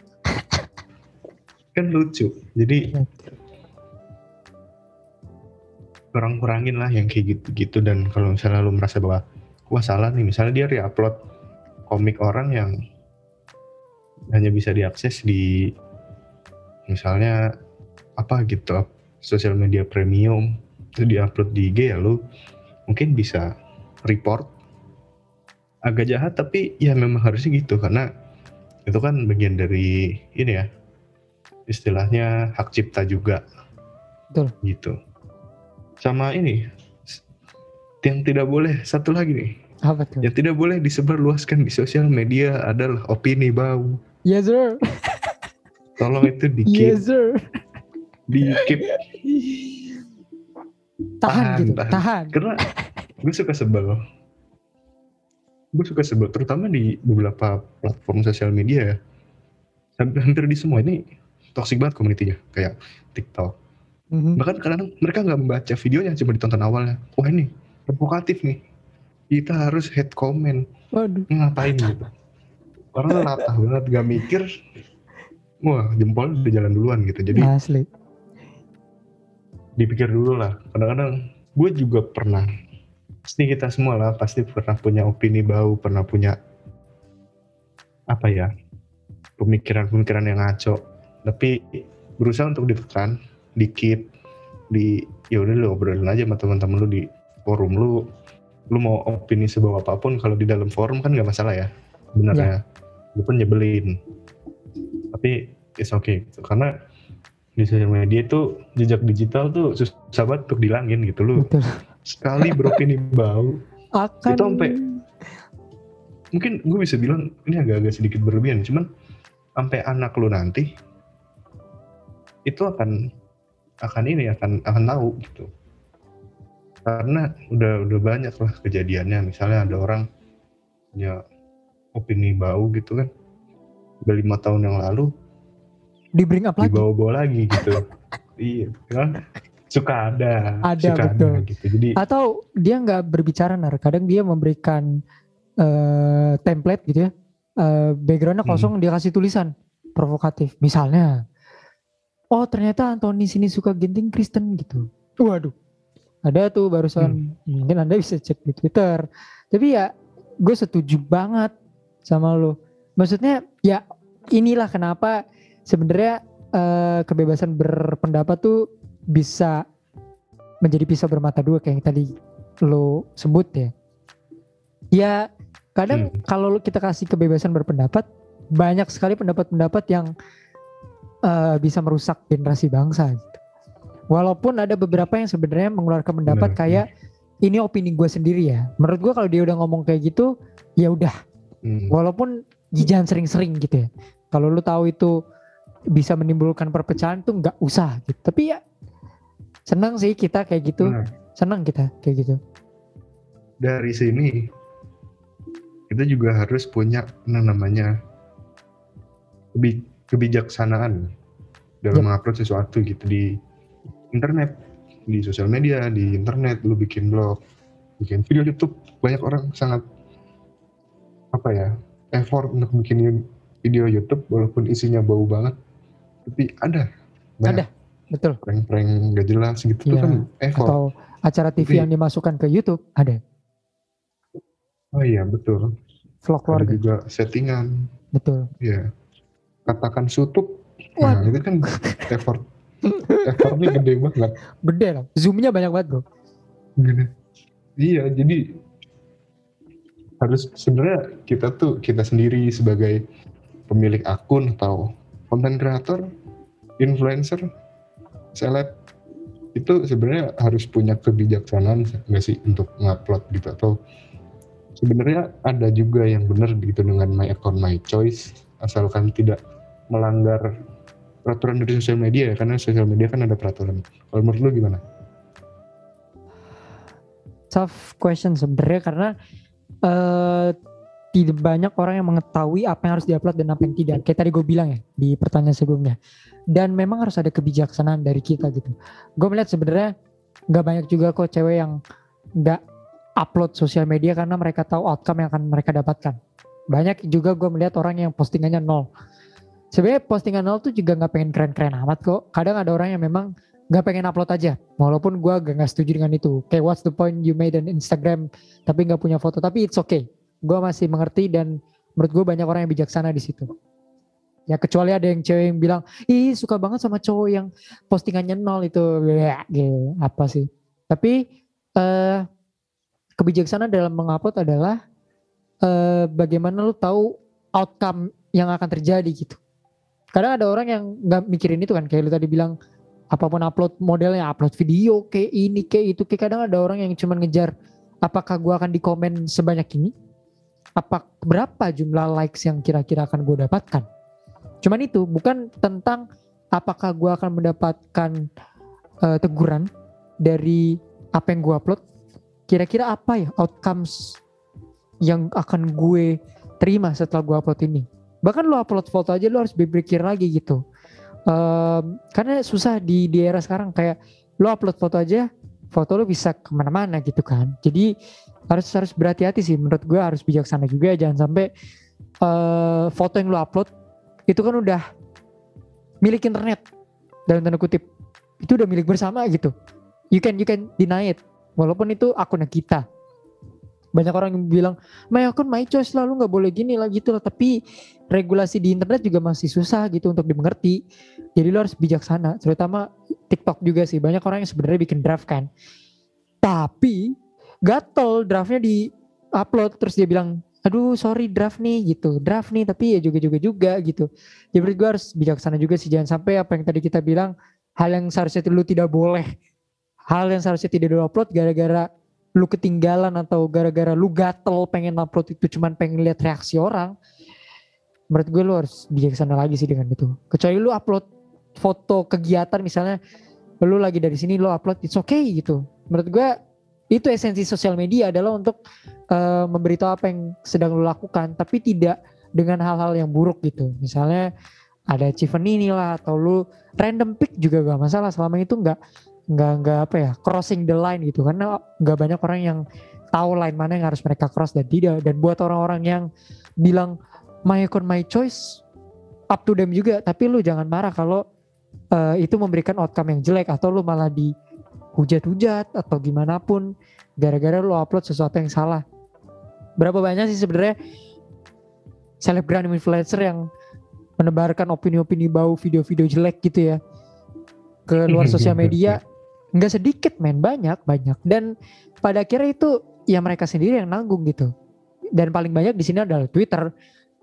Kan lucu. Jadi kurang-kurangin lah yang kayak gitu-gitu. Dan kalau misalnya lu merasa bahwa wah salah nih. Misalnya dia re-upload komik orang yang hanya bisa diakses di misalnya apa gitu sosial media premium itu diupload di IG ya lu mungkin bisa report. Agak jahat tapi ya memang harusnya gitu karena itu kan bagian dari ini ya istilahnya hak cipta juga. Betul. gitu. Sama ini yang tidak boleh satu lagi nih. Apa tuh? Yang tidak boleh disebarluaskan di sosial media adalah opini bau. Yes sir. Tolong itu di keep yes sir di keep. Tahan, gitu tahan. tahan. Karena gue suka sebel. Gue suka sebel terutama di beberapa platform sosial media ya. Hampir, hampir di semua ini toxic banget komunitinya kayak TikTok. Mhm. bahkan kadang mereka nggak membaca videonya cuma ditonton awalnya. Wah ini provokatif nih. Kita harus head comment. Waduh. Ngapain gitu? Orang latah banget gak mikir. Wah jempol udah jalan duluan gitu. Jadi asli dipikir dulu lah. Kadang-kadang gue juga pernah pasti kita semua lah pasti pernah punya opini bau pernah punya apa ya pemikiran-pemikiran yang ngaco. Tapi berusaha untuk ditekan dikit di ya udah lu obrolin aja sama teman-teman lu di forum lu. Lu mau opini sebawa apa pun kalau di dalam forum kan nggak masalah ya sebenarnya. Lu pun nyebelin. Tapi it's okay gitu. karena di sosial media itu jejak digital tuh susah banget untuk dilangin gitu lu betul. Sekali beropini bau. Akan. Itu sampai- mungkin gue bisa bilang ini agak-agak sedikit berlebihan cuman sampai anak lu nanti itu akan akan ini akan akan tahu gitu. Karena udah udah banyak lah kejadiannya. Misalnya ada orang punya opini bau gitu kan. Udah lima tahun yang lalu di bring up lagi. Dibawa-bawa lagi gitu. Iya kan? Suka ada Ada, suka betul. ada gitu. Jadi atau dia nggak berbicara nar. Kadang dia memberikan eh, template gitu ya. Eh, backgroundnya Hmm. kosong dia kasih tulisan. Provokatif. Misalnya oh ternyata Anthony sini suka genting Kristen gitu. Waduh. Ada tuh barusan. Mungkin anda bisa cek di Twitter. Tapi ya gue setuju banget sama lo. Maksudnya ya inilah kenapa sebenarnya eh, kebebasan berpendapat tuh bisa menjadi pisau bermata dua kayak yang tadi lo sebut ya. Ya kadang hmm. kalau kita kasih kebebasan berpendapat banyak sekali pendapat-pendapat yang uh, bisa merusak generasi bangsa gitu. Walaupun ada beberapa yang sebenarnya mengeluarkan pendapat Benar. kayak ini opini gue sendiri ya. Menurut gue kalau dia udah ngomong kayak gitu, ya udah. Hmm. Walaupun jangan sering-sering gitu ya. Kalau lu tahu itu bisa menimbulkan perpecahan tuh nggak usah gitu. Tapi ya senang sih kita kayak gitu. Benar. Senang kita kayak gitu. Dari sini kita juga harus punya namanya kebijaksanaan dalam yep. mengupload sesuatu gitu di internet, di sosial media, di internet, lu bikin blog, bikin video YouTube, banyak orang sangat apa ya effort untuk bikin video YouTube walaupun isinya bau banget, tapi ada. Banyak. Ada, betul. Prank-prank gak jelas gitu ya. kan effort. Atau acara TV tapi, yang dimasukkan ke YouTube ada. Oh iya betul. Vlog keluarga. Ada juga settingan. Betul. Iya katakan sutup nah itu kan effort effortnya gede banget gede lah zoomnya banyak banget bro gede iya jadi harus sebenarnya kita tuh kita sendiri sebagai pemilik akun atau konten kreator influencer seleb itu sebenarnya harus punya kebijaksanaan nggak sih untuk ngupload gitu atau sebenarnya ada juga yang benar gitu dengan my account my choice asalkan tidak melanggar peraturan dari sosial media ya karena sosial media kan ada peraturan. Kalau menurut lu gimana? Tough question sebenarnya karena uh, tidak banyak orang yang mengetahui apa yang harus diupload dan apa yang tidak. Kayak tadi gue bilang ya di pertanyaan sebelumnya. Dan memang harus ada kebijaksanaan dari kita gitu. Gue melihat sebenarnya nggak banyak juga kok cewek yang nggak upload sosial media karena mereka tahu outcome yang akan mereka dapatkan. Banyak juga gue melihat orang yang postingannya nol sebenarnya postingan nol tuh juga nggak pengen keren-keren amat kok. Kadang ada orang yang memang nggak pengen upload aja. Walaupun gue gak nggak setuju dengan itu. Kayak what's the point you made an Instagram tapi nggak punya foto. Tapi it's okay. Gue masih mengerti dan menurut gue banyak orang yang bijaksana di situ. Ya kecuali ada yang cewek yang bilang, ih suka banget sama cowok yang postingannya nol itu, ya, gitu. apa sih? Tapi uh, kebijaksanaan dalam mengupload adalah uh, bagaimana lu tahu outcome yang akan terjadi gitu kadang ada orang yang nggak mikirin itu kan kayak lu tadi bilang apa pun upload modelnya upload video kayak ini kayak itu kayak kadang ada orang yang cuma ngejar apakah gue akan di komen sebanyak ini apa berapa jumlah likes yang kira-kira akan gue dapatkan? Cuman itu bukan tentang apakah gue akan mendapatkan uh, teguran dari apa yang gue upload. Kira-kira apa ya outcomes yang akan gue terima setelah gue upload ini? Bahkan lo upload foto aja lo harus berpikir lagi gitu. Um, karena susah di di era sekarang. Kayak lo upload foto aja foto lo bisa ke mana-mana gitu kan. Jadi harus harus berhati-hati sih. Menurut gue harus bijaksana juga. Jangan sampai uh, foto yang lo upload itu kan udah milik internet. Dalam tanda kutip. Itu udah milik bersama gitu. You can you can deny it. Walaupun itu akunnya kita. Banyak orang yang bilang my account my choice lah. Lu nggak boleh gini lah gitu lah. Tapi regulasi di internet juga masih susah gitu untuk dimengerti. Jadi lu harus bijaksana. Terutama TikTok juga sih. Banyak orang yang sebenarnya bikin draft kan. Tapi gatel draftnya di upload. Terus dia bilang aduh sorry draft nih gitu. Draft nih tapi ya juga juga juga gitu. Jadi gue harus bijaksana juga sih. Jangan sampai apa yang tadi kita bilang hal yang seharusnya lu tidak boleh hal yang seharusnya tidak di upload gara-gara lu ketinggalan atau gara-gara lu gatel pengen upload itu cuman pengen lihat reaksi orang menurut gue lu harus bijaksana lagi sih dengan itu. Kecuali lu upload foto kegiatan misalnya lu lagi dari sini lu upload it's okay gitu. Menurut gue itu esensi sosial media adalah untuk uh, memberitahu apa yang sedang lu lakukan tapi tidak dengan hal-hal yang buruk gitu. Misalnya ada achievement inilah atau lu random pick juga gak masalah. Selama itu nggak nggak nggak apa ya crossing the line gitu. Karena nggak banyak orang yang tahu line mana yang harus mereka cross dan tidak. Dan buat orang-orang yang bilang my account my choice up to them juga. Tapi lu jangan marah kalau uh, itu memberikan outcome yang jelek atau lu malah di hujat-hujat atau gimana pun gara-gara lu upload sesuatu yang salah. Berapa banyak sih sebenarnya selebgram influencer yang menebarkan opini-opini bau video-video jelek gitu ya ke luar sosial media? Nggak sedikit men. Banyak banyak. Dan pada akhirnya itu ya mereka sendiri yang nanggung gitu. Dan paling banyak di sini adalah Twitter.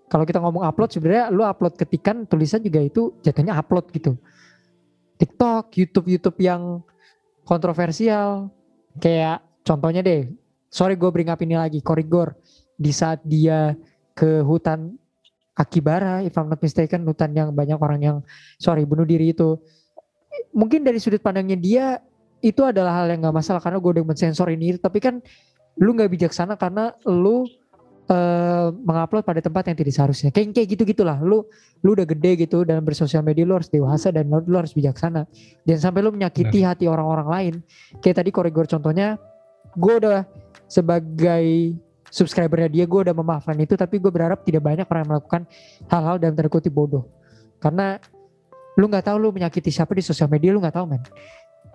Kalau kita ngomong upload sebenarnya lu upload ketikan tulisan juga itu jatuhnya upload gitu TikTok YouTube YouTube yang kontroversial. Kayak contohnya deh sorry gue bring up ini lagi Korigor. Di saat dia ke hutan Akibara, if I'm not mistaken, hutan yang banyak orang yang sorry bunuh diri itu. Mungkin dari sudut pandangnya dia itu adalah hal yang nggak masalah karena gue udah mensensor ini, tapi kan lu nggak bijaksana karena lu uh, mengupload pada tempat yang tidak seharusnya. Kayak kayak gitu gitulah. Lu lu udah gede gitu dalam bersosial media lu harus dewasa dan lu, lu harus bijaksana. Dan sampai lu menyakiti nah. hati orang-orang lain. Kayak tadi koridor contohnya, gue udah sebagai subscribernya dia gue udah memaafkan itu tapi gue berharap tidak banyak orang yang melakukan hal-hal dalam tanda kutip bodoh karena lu nggak tahu lu menyakiti siapa di sosial media lu nggak tahu men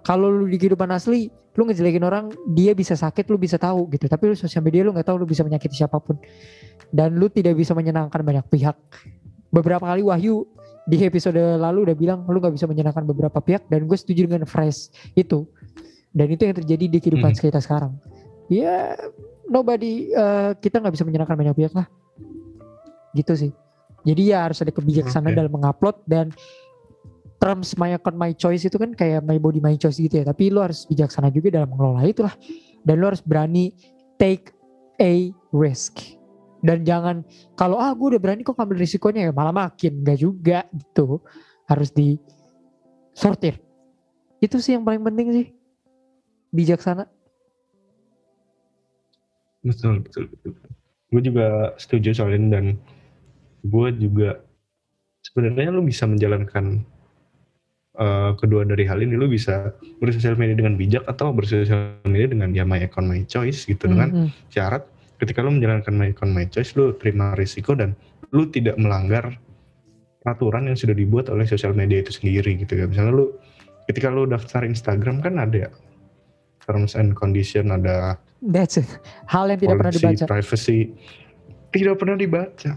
kalau lu di kehidupan asli lu ngejelekin orang dia bisa sakit lu bisa tahu gitu. Tapi lu sosial media lu nggak tahu lu bisa menyakiti siapa pun. Dan lu tidak bisa menyenangkan banyak pihak. Beberapa kali Wahyu di episode lalu udah bilang lu nggak bisa menyenangkan beberapa pihak dan gue setuju dengan phrase itu. Dan itu yang terjadi di kehidupan hmm. kita sekarang. Ya nobody uh, kita nggak bisa menyenangkan banyak pihak lah. Gitu sih. Jadi ya harus ada kebijaksanaan okay. dalam mengupload dan terms my account my choice itu kan kayak my body my choice gitu ya. Tapi lo harus bijaksana juga dalam mengelola itulah. Dan lo harus berani take a risk. Dan jangan kalau ah gue udah berani kok ngambil risikonya. Ya malah makin nggak juga gitu. Harus di sortir. Itu sih yang paling penting sih. Bijaksana. Betul betul betul. Gue juga setuju soal ini dan gue juga sebenarnya lu bisa menjalankan uh, kedua dari hal ini lu bisa bersosial media dengan bijak atau bersosial media dengan ya my account my choice gitu mm -hmm. dengan syarat ketika lu menjalankan my account my choice lu terima risiko dan lu tidak melanggar peraturan yang sudah dibuat oleh sosial media itu sendiri gitu ya misalnya lu ketika lu daftar Instagram kan ada terms and condition ada That's it. Hal yang tidak pernah dibaca. privacy tidak pernah dibaca.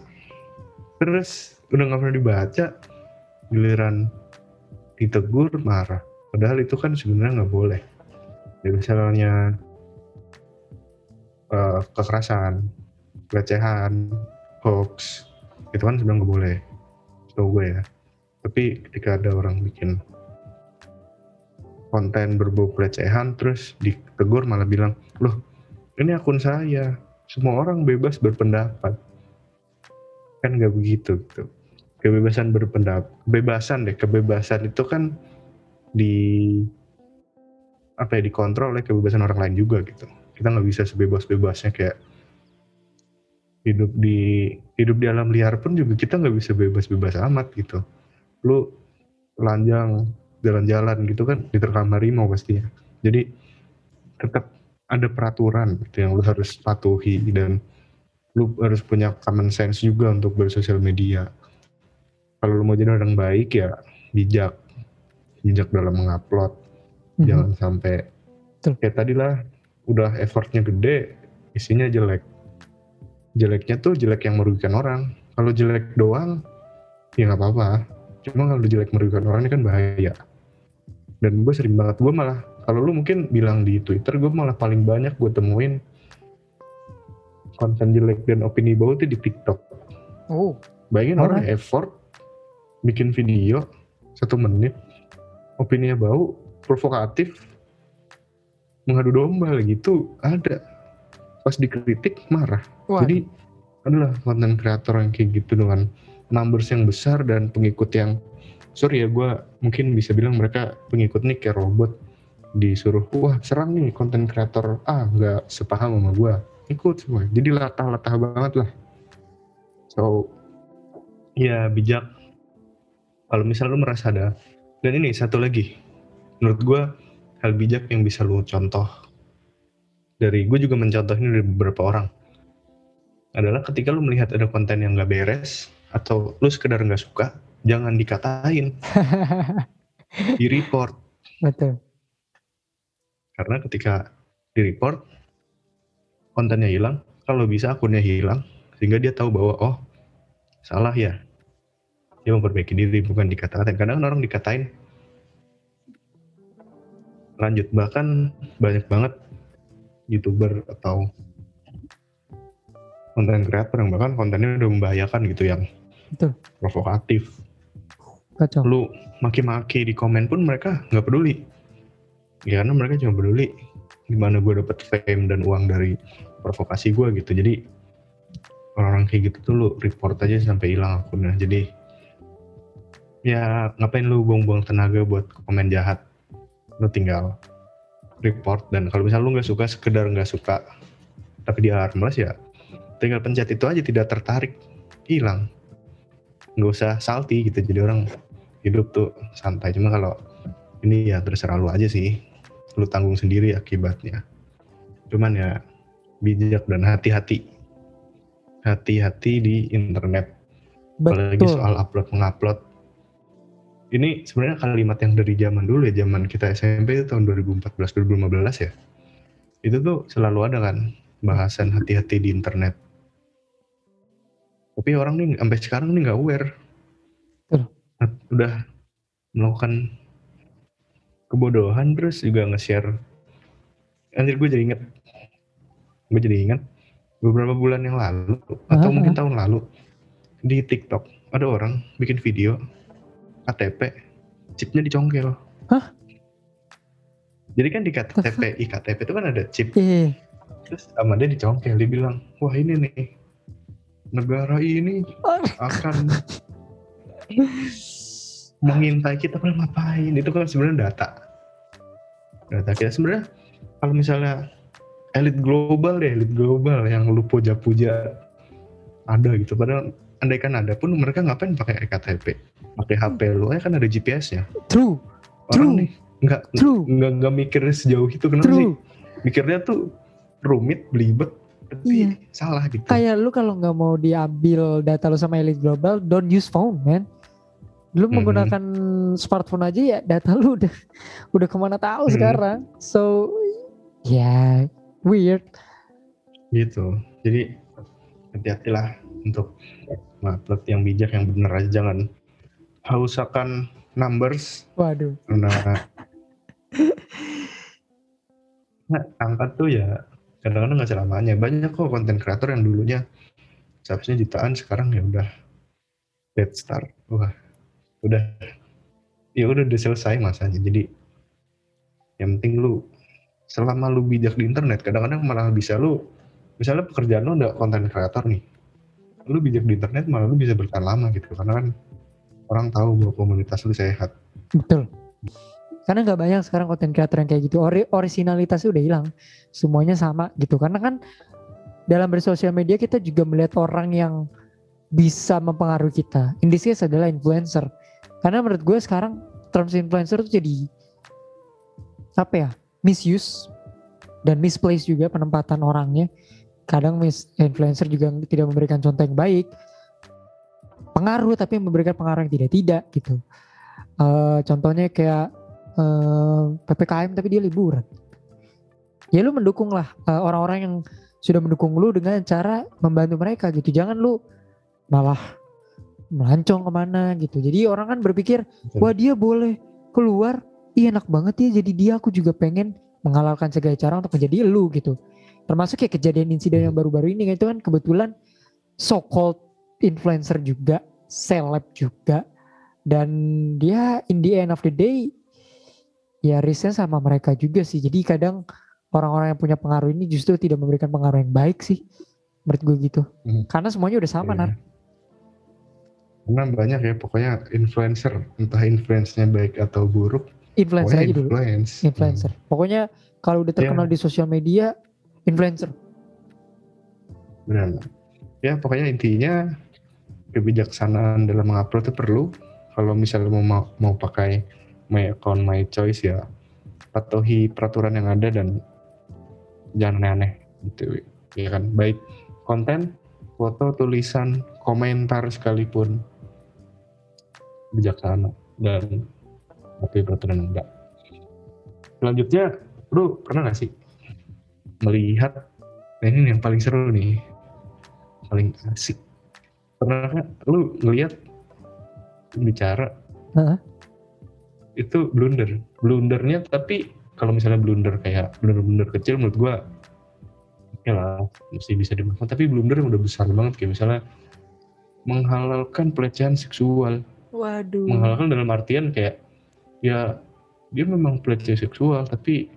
Terus udah nggak pernah dibaca, giliran ditegur marah. Padahal itu kan sebenarnya nggak boleh. Ya, misalnya uh, kekerasan, pelecehan, hoax, itu kan sebenarnya nggak boleh. Tahu gue ya. Tapi ketika ada orang bikin konten berbau pelecehan terus ditegur malah bilang loh ini akun saya semua orang bebas berpendapat kan nggak begitu gitu kebebasan berpendapat kebebasan deh kebebasan itu kan di apa ya dikontrol oleh kebebasan orang lain juga gitu. Kita nggak bisa sebebas-bebasnya kayak hidup di hidup di alam liar pun juga kita nggak bisa bebas-bebas amat gitu. Lu telanjang jalan-jalan gitu kan diterkam harimau pastinya. Jadi tetap ada peraturan gitu yang lu harus patuhi dan lu harus punya common sense juga untuk bersosial media. Kalau lu mau jadi orang baik ya bijak, bijak dalam mengupload, mm-hmm. jangan sampai Betul. kayak tadi lah udah effortnya gede, isinya jelek. Jeleknya tuh jelek yang merugikan orang. Kalau jelek doang, ya nggak apa-apa. Cuma kalau jelek merugikan orang ini kan bahaya. Dan gue sering banget, gue malah kalau lu mungkin bilang di Twitter gue malah paling banyak gue temuin konten jelek dan opini bau itu di TikTok. Oh. Bayangin orang effort bikin video satu menit, opini bau, provokatif, mengadu domba gitu ada. Pas dikritik marah. Wah. Jadi adalah konten kreator yang kayak gitu dengan numbers yang besar dan pengikut yang sorry ya gue mungkin bisa bilang mereka pengikut nih kayak robot disuruh wah serang nih konten kreator ah nggak sepaham sama gue ikut semua jadi latah-latah banget lah so ya bijak kalau misal lu merasa ada dan ini satu lagi menurut gue hal bijak yang bisa lu contoh dari gue juga mencontoh ini dari beberapa orang adalah ketika lu melihat ada konten yang gak beres atau lu sekedar nggak suka jangan dikatain. Di report. Betul. Karena ketika di report kontennya hilang, kalau bisa akunnya hilang sehingga dia tahu bahwa oh salah ya. Dia memperbaiki diri bukan dikatakan. Kadang orang dikatain lanjut bahkan banyak banget youtuber atau konten kreator yang bahkan kontennya udah membahayakan gitu yang Betul. provokatif Kacau. lu maki-maki di komen pun mereka nggak peduli ya karena mereka cuma peduli gimana gue dapet fame dan uang dari provokasi gue gitu jadi orang-orang kayak gitu tuh lu report aja sampai hilang akunnya jadi ya ngapain lu buang-buang tenaga buat komen jahat? Lu tinggal report dan kalau misalnya lu nggak suka sekedar nggak suka tapi dia harmless ya tinggal pencet itu aja tidak tertarik hilang. Nggak usah salty gitu jadi orang hidup tuh santai. Cuma kalau ini ya terserah lu aja sih lu tanggung sendiri akibatnya. Cuman ya bijak dan hati-hati. Hati-hati di internet. Apalagi Betul. soal upload mengupload ini sebenarnya kalimat yang dari zaman dulu ya zaman kita SMP itu tahun 2014 2015 ya. Itu tuh selalu ada kan bahasan hati-hati di internet. Tapi orang nih sampai sekarang nih nggak aware. Betul. udah melakukan kebodohan terus juga nge-share. Anjir gue jadi inget gue jadi inget beberapa bulan yang lalu atau Ah. mungkin tahun lalu di TikTok ada orang bikin video KTP chipnya dicongkel. Hah? jadi kan di KTP iktp itu kan ada chip. Iya. terus sama dia dicongkel dia bilang wah ini nih negara ini akan mengintai kita padahal ngapain? Itu kan sebenarnya data. Data kita sebenarnya kalau misalnya elit global deh elit global yang lu puja-puja ada gitu. Padahal andai kan ada pun mereka ngapain pakai ektp pakai hp lu aja kan ada gps-nya True. orang True. nih nggak True. nggak nggak mikir sejauh itu kenapa sih True. mikirnya tuh rumit belibet Iya. salah gitu Kayak lu kalau nggak mau diambil data lu sama Elite Global, don't use phone, man. Lu Mhm. menggunakan smartphone aja ya data lu udah udah ke mana tahu Mhm. sekarang. So, ya weird. gitu jadi hati-hatilah untuk upload yang bijak yang bener aja jangan. Haus akan numbers. Waduh. karena nah, angka tuh ya kadang-kadang nggak selamanya. Banyak kok konten kreator yang dulunya seharusnya jutaan sekarang ya udah dead start wah udah. Ya udah udah selesai masanya. Jadi yang penting lu selama lu bijak di internet kadang-kadang malah bisa lu misalnya pekerjaan lu udah konten kreator nih lu bijak di internet malah lu bisa bertahan lama gitu karena kan orang tahu bahwa komunitas lu sehat Betul. Karena nggak banyak sekarang konten kreator yang kayak gitu. Ori originalitasnya udah hilang. Semuanya sama gitu. Karena kan dalam bersosial media kita juga melihat orang yang bisa mempengaruhi kita. In this case adalah influencer. Karena menurut gue sekarang terms influencer tuh jadi apa ya? Misuse dan misplace juga penempatan orangnya. Kadang mis influencer juga tidak memberikan contoh yang baik. Pengaruh tapi memberikan pengaruh yang tidak-tidak gitu. Eh, contohnya kayak eh, ppkm tapi dia liburan. Ya lu mendukung lah eh, orang-orang yang sudah mendukung lu dengan cara membantu mereka gitu. Jangan lu malah melancong ke mana gitu. Jadi orang kan berpikir wah dia boleh keluar. Iya enak banget ya jadi dia. Aku juga pengen menghalalkan segala cara untuk menjadi lu gitu termasuk kayak kejadian insiden yang baru-baru ini kan itu kan kebetulan so called influencer juga seleb juga. Dan dia in the end of the day ya risknya sama mereka juga sih. Jadi kadang orang-orang yang punya pengaruh ini justru tidak memberikan pengaruh yang baik sih menurut gue gitu. Hmm. karena semuanya udah sama Iya. nar. Karena banyak ya. Pokoknya influencer, entah influence-nya baik atau buruk, influencer aja dulu. influence. influencer. Pokoknya kalau udah terkenal di sosial media influencer benar. Ya pokoknya intinya kebijaksanaan dalam mengupload itu perlu. Kalau misalnya mau mau, pakai my account my choice ya patuhi peraturan yang ada dan jangan aneh-aneh gitu ya kan baik konten foto tulisan komentar sekalipun bijaksana dan patuhi peraturan ada selanjutnya lu pernah gak sih melihat nah ini yang paling seru nih paling asik. Pernah lu ngelihat bicara Heeh. itu blunder blundernya tapi kalau misalnya blunder kayak blunder-blunder kecil menurut gua okay lah masih bisa dimakan tapi blunder yang udah besar banget kayak misalnya menghalalkan pelecehan seksual. Waduh. Menghalalkan dalam artian kayak ya dia memang pelecehan seksual tapi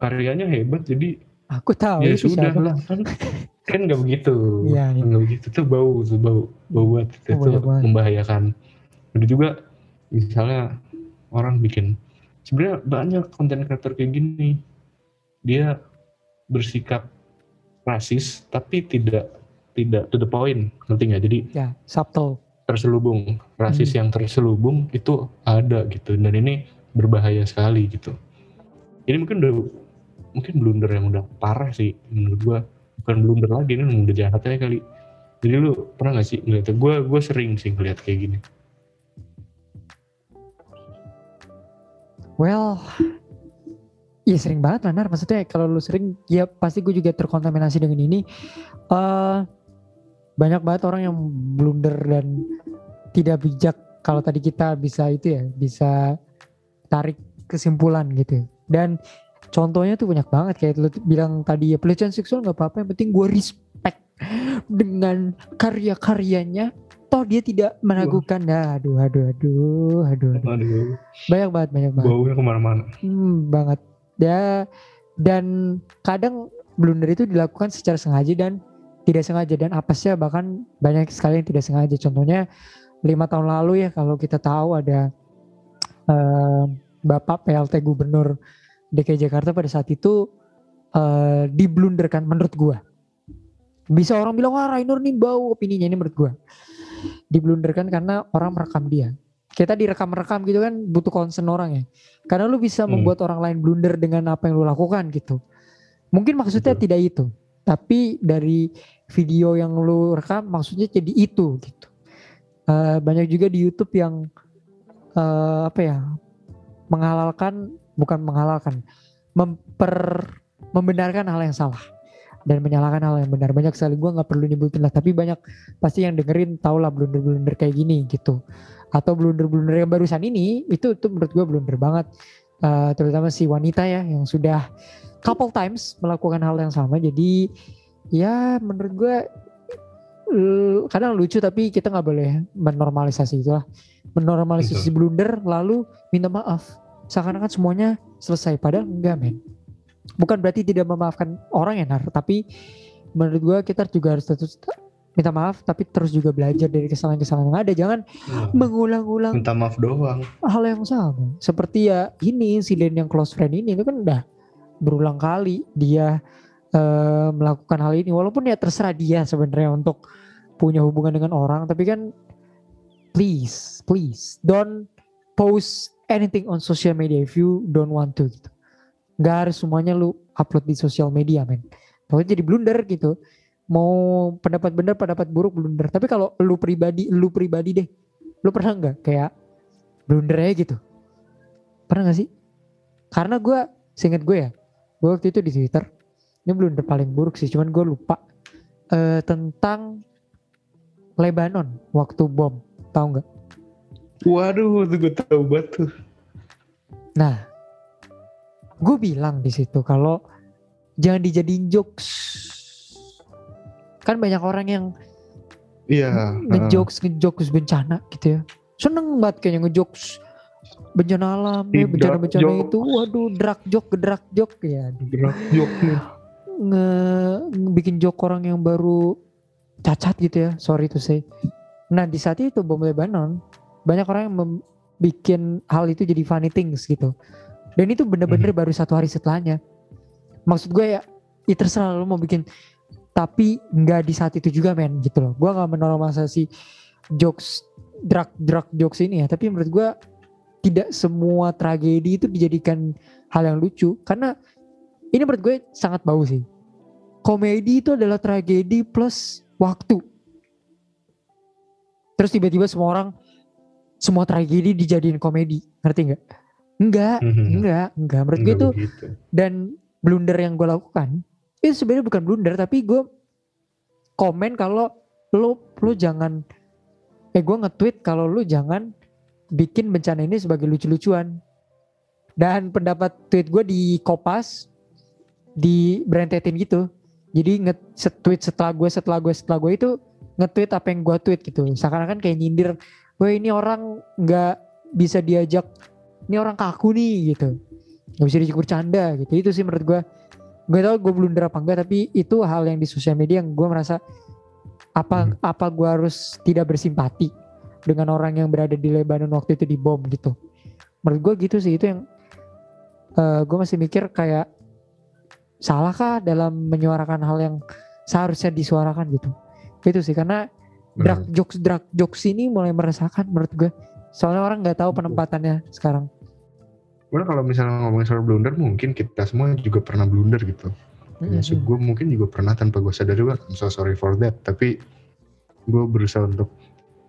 karyanya hebat jadi aku tahu ya sudah. lah kan kan nggak begitu. Ya, ya. nggak begitu. Tuh bau tuh bau bau buat itu, oh, itu membahayakan. Ada juga misalnya orang bikin sebenarnya banyak konten kreator kayak gini. Dia bersikap rasis tapi tidak tidak to the point. Ngerti nggak? Jadi ya subtle. terselubung. Rasis hmm. yang terselubung itu ada gitu. Dan ini berbahaya sekali gitu. Ini mungkin udah mungkin blunder yang udah parah sih menurut gua bukan blunder lagi ini udah jahat aja kali jadi lu pernah gak sih ngeliat gue gue sering sih ngeliat kayak gini well Iya sering banget lah Nar. Maksudnya kalau lu sering ya pasti gue juga terkontaminasi dengan ini. Uh, banyak banget orang yang blunder dan tidak bijak kalau tadi kita bisa itu ya bisa tarik kesimpulan gitu. Dan contohnya tuh banyak banget kayak lu bilang tadi ya pelecehan seksual nggak apa-apa yang penting gue respect dengan karya-karyanya. Toh dia tidak meragukan. Dah aduh aduh aduh aduh, aduh. aduh. banyak banget banyak banget. Baunya ke mana-mana. Hmm, banget. Ya dan kadang blunder itu dilakukan secara sengaja dan tidak sengaja. Dan apa sih bahkan banyak sekali yang tidak sengaja. Contohnya lima tahun lalu ya kalau kita tahu ada uh, bapak PLT gubernur DKI Jakarta pada saat itu uh, diblunderkan menurut gua bisa orang bilang wah Rainer nih bau opininya ini menurut gua diblunderkan karena orang merekam dia kita direkam-rekam gitu kan butuh concern orang ya. Karena lu bisa hmm. membuat orang lain blunder dengan apa yang lu lakukan gitu. Mungkin maksudnya Betul. tidak itu, tapi dari video yang lu rekam maksudnya jadi itu gitu. Uh, banyak juga di YouTube yang uh, apa ya menghalalkan bukan menghalalkan memper membenarkan hal yang salah dan menyalahkan hal yang benar. Banyak sekali gue nggak perlu nyebutin lah tapi banyak pasti yang dengerin tau lah blunder-blunder kayak gini gitu. Atau blunder-blunder yang barusan ini itu itu menurut gue blunder banget. Uh, terutama si wanita ya yang sudah couple times melakukan hal yang sama. Jadi ya menurut gue kadang lucu tapi kita nggak boleh menormalisasi itu lah menormalisasi blunder lalu minta maaf seakan-akan semuanya selesai padahal enggak men. Bukan berarti tidak memaafkan orang ya nar tapi menurut gue kita juga harus tetap minta maaf tapi terus juga belajar dari kesalahan-kesalahan yang ada. Jangan hmm. mengulang-ulang minta maaf doang. hal yang sama. Seperti ya ini insiden yang close friend ini itu kan udah berulang kali dia uh, melakukan hal ini. Walaupun ya terserah dia sebenarnya untuk punya hubungan dengan orang tapi kan please please don't post anything on social media if you don't want to gitu. Nggak harus semuanya lu upload di sosial media men. Pokoknya jadi blunder gitu. Mau pendapat benar pendapat buruk blunder. Tapi kalau lu pribadi lu pribadi deh lu pernah nggak kayak blunder aja gitu? Pernah gak sih? Karena gue seinget gue ya gue waktu itu di twitter ini blunder paling buruk sih cuman gue lupa uh, tentang Lebanon waktu bom tahu nggak waduh itu gue tahu banget tuh. Nah gue bilang di situ kalau jangan dijadiin jokes. Kan banyak orang yang iya ngejokes ngejokes bencana gitu ya. Seneng banget kayaknya ngejokes bencana alam ya bencana bencana itu. waduh drag jok gedrak jok. Ya drag jok nge, bikin jok orang yang baru cacat gitu ya. Sorry to say. Nah di saat itu bom Lebanon banyak orang yang bikin hal itu jadi funny things gitu. Dan itu bener-bener hmm. baru satu hari setelahnya. Maksud gue ya ya terserah lo mau bikin tapi nggak di saat itu juga men gitu loh. Gue nggak menormalisasi jokes drag drag jokes ini ya. Tapi menurut gue tidak semua tragedi itu dijadikan hal yang lucu. Karena ini menurut gue sangat bau sih. Komedi itu adalah tragedi plus waktu. Terus tiba-tiba semua orang semua tragedi dijadiin komedi. Ngerti nggak? Enggak mm-hmm. enggak enggak menurut gue itu dan blunder yang gue lakukan itu sebenarnya bukan blunder tapi gue komen kalau lu lu jangan eh gue nge-tweet kalau lu jangan bikin bencana ini sebagai lucu-lucuan. Dan pendapat tweet gue di kopas di berentetin gitu. Jadi nge-tweet setelah gue setelah gue setelah gue itu nge-tweet apa yang gue tweet gitu. Seakan-akan kayak nyindir wah ini orang nggak bisa diajak ini orang kaku nih gitu. Nggak bisa diajak bercanda gitu. Itu sih menurut gue gue tau gue blunder apa enggak tapi itu hal yang di sosial media yang gue merasa apa hmm. apa gue harus tidak bersimpati dengan orang yang berada di Lebanon waktu itu di bom gitu. Menurut gue gitu sih itu yang uh, gue masih mikir kayak salahkah dalam menyuarakan hal yang seharusnya disuarakan gitu. Itu sih karena drag jokes drag jokes ini mulai merasakan menurut gue. Soalnya orang nggak tahu penempatannya sekarang. Karena kalau misalnya ngomongin soal blunder mungkin kita semua juga pernah blunder gitu. Mm-hmm. gue mungkin juga pernah tanpa gue sadar juga I'm so sorry for that. Tapi gue berusaha untuk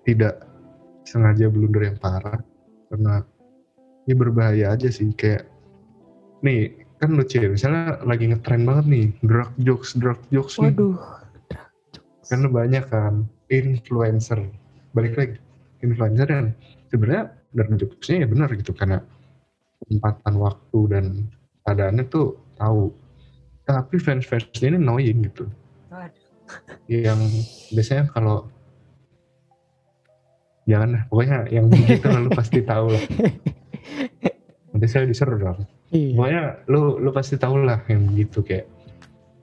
tidak sengaja blunder yang parah karena ini berbahaya aja sih. Kayak nih kan lucu ya misalnya lagi ngetren banget nih drug jokes drug jokes Waduh. nih kan banyak kan influencer. Balik lagi influencer dan sebenarnya drug jokesnya ya benar gitu karena tempatan waktu dan keadaannya tuh tahu. Tapi fans fans ini annoying gitu. Yang biasanya kalau jangan pokoknya yang begitu lalu pasti tahu lah. Nanti saya diseru dong. Iya. Pokoknya lu lu pasti tau lah yang begitu kayak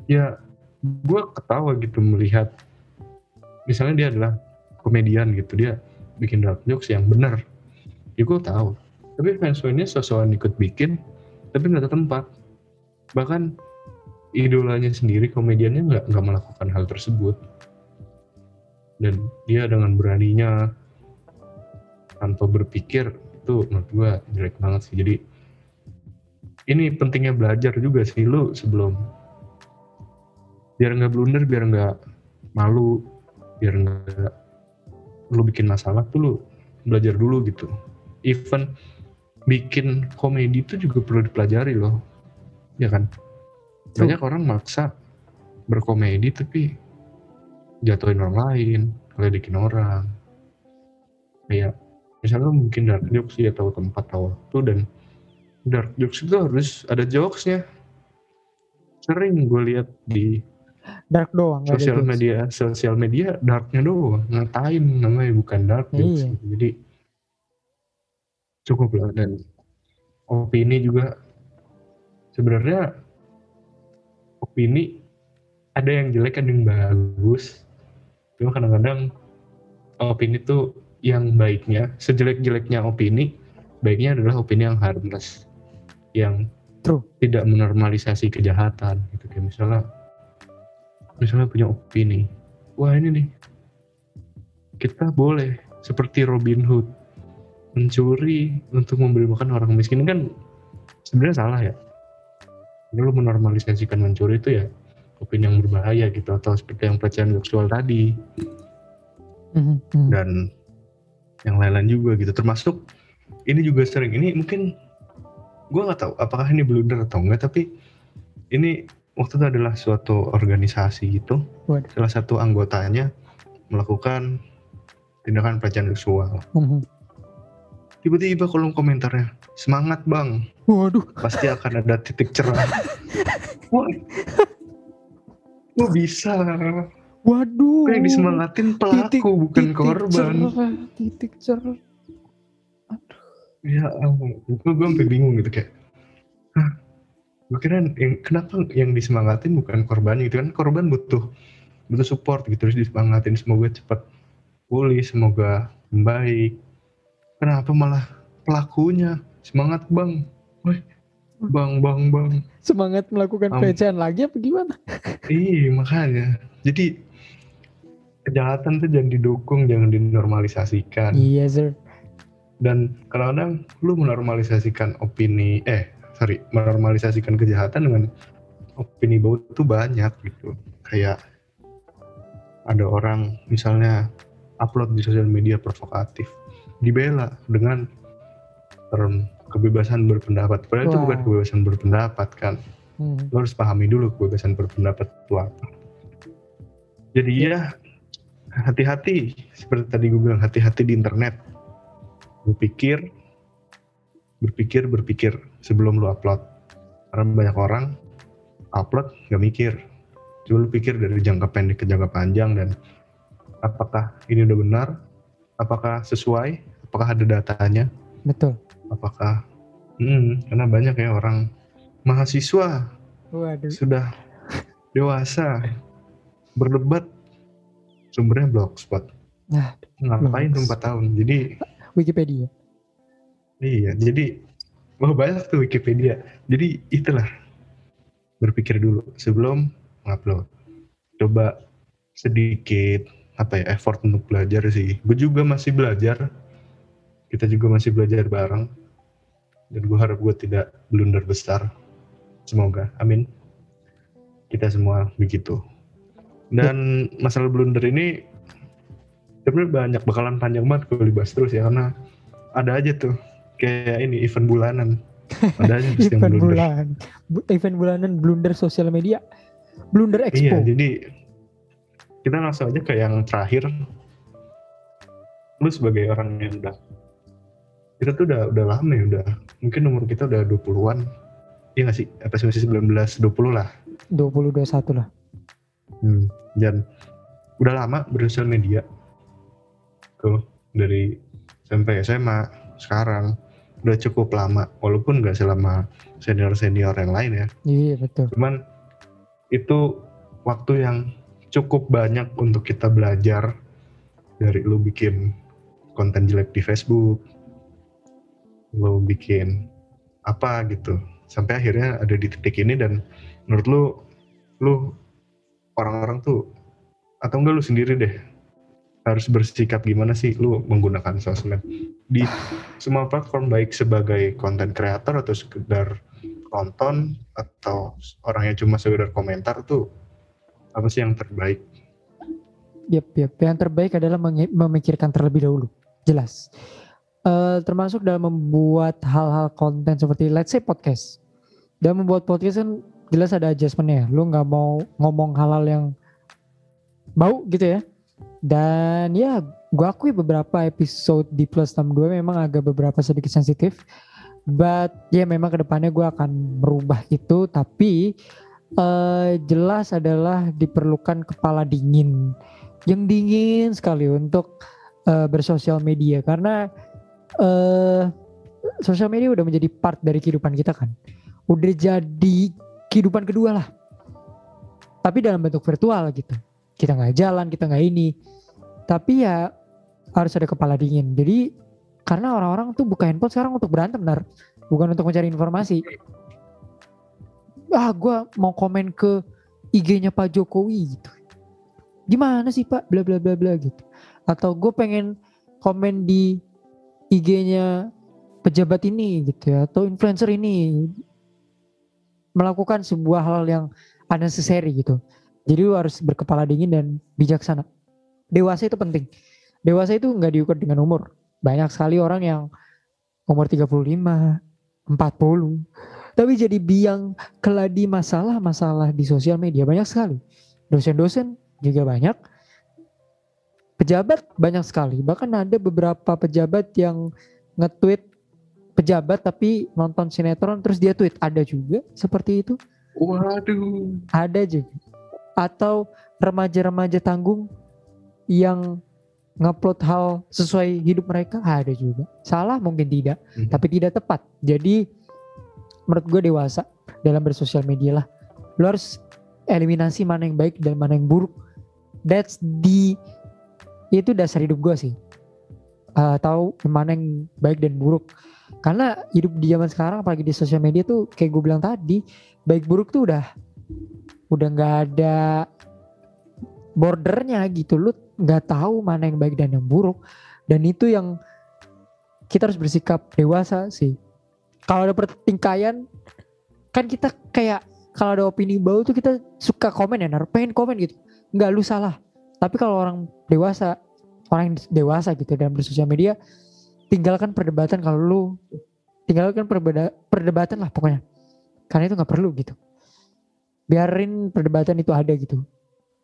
ya gue ketawa gitu melihat misalnya dia adalah komedian gitu dia bikin dark jokes yang benar. Ya gue tahu. Tapi fansnya sosokan ikut bikin tapi nggak tempat. Bahkan idolanya sendiri komediannya nggak nggak melakukan hal tersebut. Dan dia dengan beraninya tanpa berpikir itu menurut gue jelek banget sih. Jadi ini pentingnya belajar juga sih lu sebelum. Biar nggak blunder biar nggak malu biar nggak lu bikin masalah tuh lu belajar dulu gitu. Even bikin komedi itu juga perlu dipelajari loh. Ya kan? Banyak orang maksa berkomedi tapi jatuhin orang lain ngeledekin orang. Kayak misalnya mungkin dark jokes ya tahu tempat tahu waktu dan dark jokes itu harus ada jokesnya. Sering gue lihat di dark doang sosial media sosial media darknya doang. Ngatain namanya bukan dark jokes. Iya. jadi cukup lah. Dan opini juga sebenarnya opini ada yang jelek ada yang bagus. Cuma kadang-kadang opini tuh yang baiknya sejelek-jeleknya opini baiknya adalah opini yang harmless. Yang True. tidak menormalisasi kejahatan gitu. Kayak misalnya misalnya punya opini. Wah ini nih. Kita boleh seperti Robin Hood mencuri untuk memberi makan orang miskin. Kan sebenarnya salah ya. Lu menormalisasikan mencuri itu ya opini yang berbahaya gitu atau seperti yang pelecehan seksual tadi. Mm-hmm. dan yang lain-lain juga gitu. Termasuk ini juga sering. Ini mungkin gue nggak tahu apakah ini blunder atau enggak tapi ini waktu itu adalah suatu organisasi gitu. What? salah satu anggotanya melakukan tindakan pelecehan seksual. Mm-hmm. tiba-tiba kolom komentarnya semangat bang. Waduh. Pasti akan ada titik cerah. Wah. Gue bisa? Waduh. Yang disemangatin pelaku titik, bukan titik korban? cerah, titik cerah. Ya ampun. Gue gue sampai bingung gitu kayak Hah, gue kira yang kenapa yang disemangatin bukan korbannya gitu kan? Korban butuh butuh support gitu terus disemangatin. Semoga cepat pulih semoga membaik kenapa malah pelakunya? Semangat bang. Woi, bang bang bang. Semangat melakukan um, pelecehan lagi apa gimana? Iya makanya. Jadi kejahatan tuh jangan didukung jangan dinormalisasikan. Iya sir. Dan kadang-kadang lu menormalisasikan opini eh sorry menormalisasikan kejahatan dengan opini bau itu banyak gitu. Kayak ada orang misalnya upload di sosial media provokatif dibela dengan term kebebasan berpendapat. Padahal wow. itu bukan kebebasan berpendapat kan? Hmm. lo harus pahami dulu kebebasan berpendapat itu apa. Jadi ya hati-hati. Seperti tadi gue bilang hati-hati di internet. Berpikir berpikir berpikir sebelum lu upload. Karena banyak orang upload nggak mikir. Coba lu pikir dari jangka pendek ke jangka panjang dan apakah ini udah benar? Apakah sesuai? Apakah ada datanya? Betul. Apakah? Hmm, karena banyak ya orang mahasiswa Waduh. sudah dewasa berdebat. Sumbernya blogspot. Nah ngapain tuh empat tahun? Jadi Wikipedia. Iya jadi mau banyak tuh Wikipedia. Jadi itulah. Berpikir dulu sebelum ngupload. Coba sedikit apa ya effort untuk belajar sih. Gue juga masih belajar. Kita juga masih belajar bareng. Dan gue harap gue tidak blunder besar. Semoga. Amin. Kita semua begitu. Dan masalah blunder ini sebenarnya banyak bakalan panjang banget kalau dibahas terus ya karena ada aja tuh kayak ini event bulanan. Ada aja event yang blunder bulan event bulanan blunder sosial media blunder expo. Iya jadi kita langsung aja ke yang terakhir. Lu sebagai orang yang udah kita tuh udah udah lama ya udah mungkin umur kita udah 20-an iya gak sih? Apa sih masih 19 20 lah. 20 21 lah. Hmm, dan udah lama bersosial media. Tuh dari SMP SMA sekarang udah cukup lama walaupun gak selama senior senior yang lain ya. Iya betul. Cuman itu waktu yang cukup banyak untuk kita belajar dari lu bikin konten jelek di Facebook lo bikin apa gitu. Sampai akhirnya ada di titik ini dan menurut lu lu orang-orang tuh atau enggak lu sendiri deh harus bersikap gimana sih lu menggunakan sosmed di semua platform baik sebagai konten kreator atau sekedar nonton atau orang yang cuma sekedar komentar tuh apa sih yang terbaik? Yap, yap. Yang terbaik adalah memikirkan terlebih dahulu. Jelas uh, termasuk dalam membuat hal-hal konten seperti let's say podcast. Dan membuat podcast kan jelas ada adjustmentnya. Lu nggak mau ngomong hal-hal yang bau gitu ya. Dan ya gue akui beberapa episode di Plus 62 memang agak beberapa sedikit sensitif. But ya memang ke depannya gue akan merubah itu. Tapi uh, jelas adalah diperlukan kepala dingin. Yang dingin sekali untuk uh, bersosial media. Karena uh, sosial media udah menjadi part dari kehidupan kita kan. Udah jadi kehidupan kedua lah. Tapi dalam bentuk virtual gitu. Kita nggak jalan, kita nggak ini. Tapi ya harus ada kepala dingin. Jadi karena orang-orang tuh buka handphone sekarang untuk berantem benar. Bukan untuk mencari informasi. Ah gue mau komen ke IG-nya Pak Jokowi gitu. Gimana sih Pak? Bla bla bla bla gitu. Atau gue pengen komen di IG-nya pejabat ini gitu ya atau influencer ini melakukan sebuah hal yang unnecessary gitu. Jadi lu harus berkepala dingin dan bijaksana. Dewasa itu penting. Dewasa itu nggak diukur dengan umur. Banyak sekali orang yang umur 35, 40, tapi jadi biang keladi masalah-masalah di sosial media banyak sekali. Dosen-dosen juga banyak pejabat banyak sekali bahkan ada beberapa pejabat yang nge-tweet pejabat tapi nonton sinetron terus dia tweet ada juga seperti itu waduh ada juga atau remaja-remaja tanggung yang ngupload hal sesuai hidup mereka? Ada juga. Salah mungkin tidak. Hmm. tapi tidak tepat. Jadi menurut gue dewasa dalam bersosial media lah. Lo harus eliminasi mana yang baik dan mana yang buruk. That's the itu dasar hidup gue sih. Uh, tahu mana yang baik dan buruk. Karena hidup di zaman sekarang apalagi di sosial media tuh kayak gue bilang tadi baik buruk tuh udah udah nggak ada bordernya gitu. Lu nggak tahu mana yang baik dan yang buruk. Dan itu yang kita harus bersikap dewasa sih. Kalau ada pertingkaian kan kita kayak kalau ada opini bau tuh kita suka komen ya pengen komen gitu. Nggak lu salah. Tapi kalau orang dewasa, orang dewasa gitu dalam bersosial media, tinggalkan perdebatan kalau lu tinggalkan perbeda, perdebatan lah pokoknya. Karena itu nggak perlu gitu. Biarin perdebatan itu ada gitu.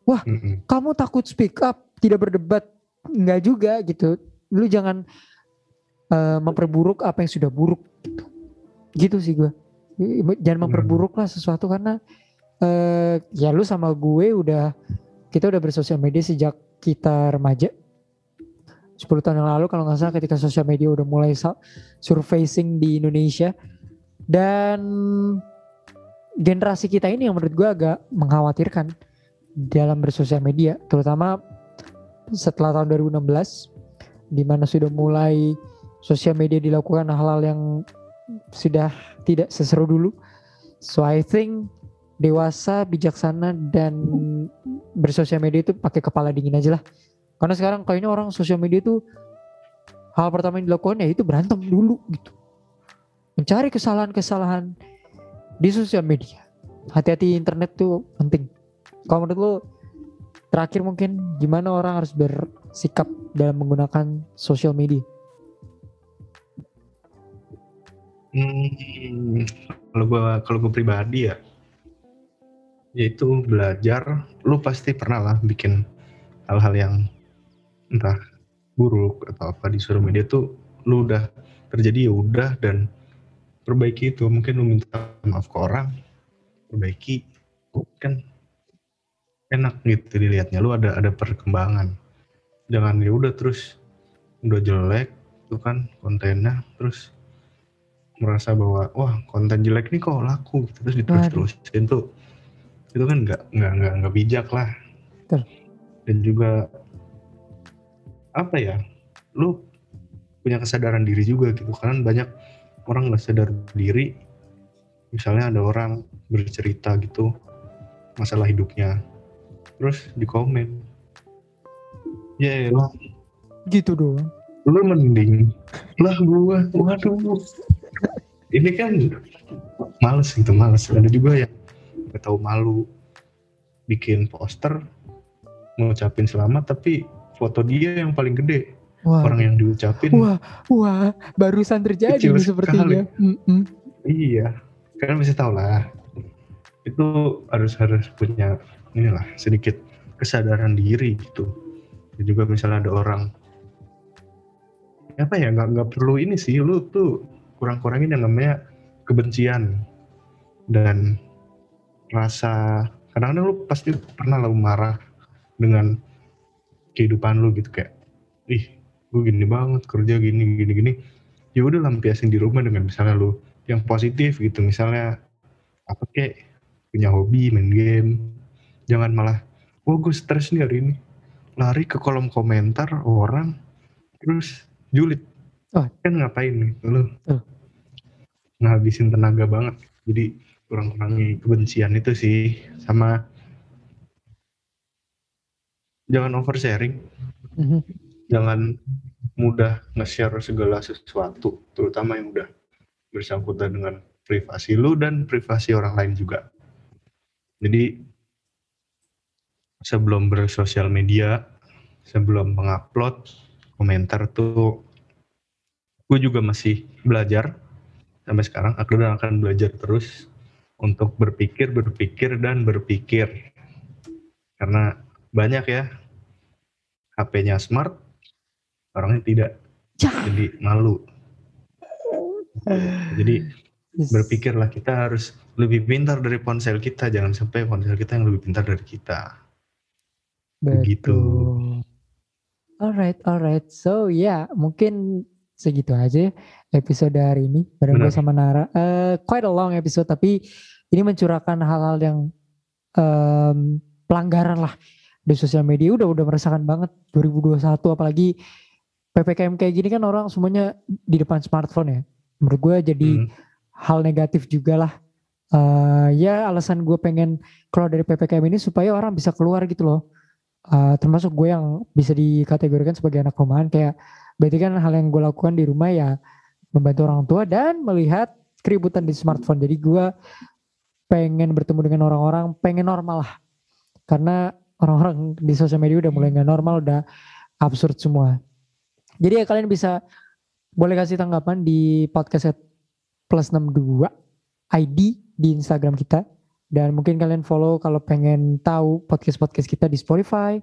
Wah, mm -hmm. kamu takut speak up, tidak berdebat, nggak juga gitu. Lu jangan uh, memperburuk apa yang sudah buruk gitu. Gitu sih gue. Jangan memperburuk lah sesuatu karena uh, ya lu sama gue udah kita udah bersosial media sejak kita remaja 10 tahun yang lalu kalau nggak salah ketika sosial media udah mulai surfacing di Indonesia dan generasi kita ini yang menurut gue agak mengkhawatirkan dalam bersosial media terutama setelah tahun 2016 di mana sudah mulai sosial media dilakukan hal-hal yang sudah tidak seseru dulu. So I think dewasa, bijaksana dan bersosial media itu pakai kepala dingin aja lah. Karena sekarang kayaknya orang sosial media itu hal pertama yang dilakukan ya itu berantem dulu gitu. Mencari kesalahan-kesalahan di sosial media. Hati-hati internet tuh penting. Kalau menurut lo terakhir mungkin gimana orang harus bersikap dalam menggunakan sosial media? Hmm, kalau gue kalau gue pribadi ya, yaitu belajar. Lu pasti pernah lah bikin hal-hal yang entah buruk atau apa di sosial media tuh lu udah terjadi ya udah dan perbaiki itu. Mungkin lu minta maaf ke orang perbaiki. Kan enak gitu dilihatnya. Lu ada ada perkembangan. Jangan ya udah terus udah jelek tuh kan kontennya. Terus merasa bahwa wah konten jelek nih kok laku. Gitu. terus diterus-terusin tuh. Itu kan nggak nggak nggak nggak bijak lah. Betul. dan juga apa ya? Lu punya kesadaran diri juga gitu. Karena banyak orang nggak sadar diri. Misalnya ada orang bercerita gitu masalah hidupnya. Terus di komen. Ya yeah, gitu doang. Lu mending. Lah gua. Waduh. Ini kan males gitu males. Ada juga yang gak tahu malu bikin poster ngucapin selamat tapi foto dia yang paling gede wah. orang yang diucapin. Wah wah barusan terjadi nih sepertinya. mm -mm. iya. Kalian bisa tahu lah. Itu harus harus punya inilah sedikit kesadaran diri gitu. Dan juga misalnya ada orang apa ya nggak nggak perlu ini sih. Lu tuh kurang-kurangin yang namanya kebencian dan rasa kadang-kadang lu pasti pernah lu marah dengan kehidupan lu gitu. Kayak ih gue gini banget kerja gini gini gini. Ya udah lampiasin di rumah dengan misalnya lu yang positif gitu misalnya apa kayak punya hobi main game. Jangan malah wah gue stres nih hari ini. Lari ke kolom komentar orang terus julid. Oh. kan ngapain nih lu? Oh ngabisin tenaga banget. Jadi kurang-kurangi kebencian itu sih sama jangan oversharing. Mm-hmm. Jangan mudah nge-share segala sesuatu terutama yang udah bersangkutan dengan privasi lu dan privasi orang lain juga jadi sebelum bersosial media sebelum mengupload komentar tuh gue juga masih belajar sampai sekarang aku udah akan belajar terus untuk berpikir, berpikir dan berpikir. Karena banyak ya HP-nya smart, orangnya tidak. Jadi malu. Jadi berpikirlah kita harus lebih pintar dari ponsel kita, jangan sampai ponsel kita yang lebih pintar dari kita. Betul. Begitu. Alright, alright. So ya, yeah, mungkin segitu aja episode hari ini bareng gue sama Nara. Uh, quite a long episode tapi ini mencurahkan hal-hal yang um, pelanggaran lah di sosial media udah udah merasakan banget 2021 apalagi ppkm kayak gini kan orang semuanya di depan smartphone ya. Menurut gue jadi hmm. hal negatif juga lah. Uh, ya alasan gue pengen keluar dari ppkm ini supaya orang bisa keluar gitu loh. Uh, termasuk gue yang bisa dikategorikan sebagai anak rumahan kayak berarti kan hal yang gue lakukan di rumah ya membantu orang tua dan melihat keributan di smartphone. Jadi gue pengen bertemu dengan orang-orang, pengen normal lah. Karena orang-orang di sosial media udah mulai nggak normal, udah absurd semua. Jadi ya kalian bisa boleh kasih tanggapan di podcast plus 62 ID di Instagram kita. Dan mungkin kalian follow kalau pengen tahu podcast-podcast kita di Spotify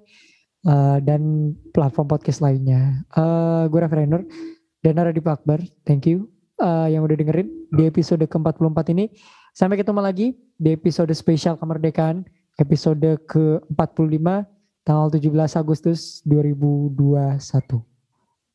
uh, dan platform podcast lainnya. Uh, gue Raffi Rainer dan Radip Akbar, thank you uh, yang udah dengerin di episode ke-44 ini. Sampai ketemu lagi di episode spesial kemerdekaan episode ke-45 tanggal 17 Agustus 2021.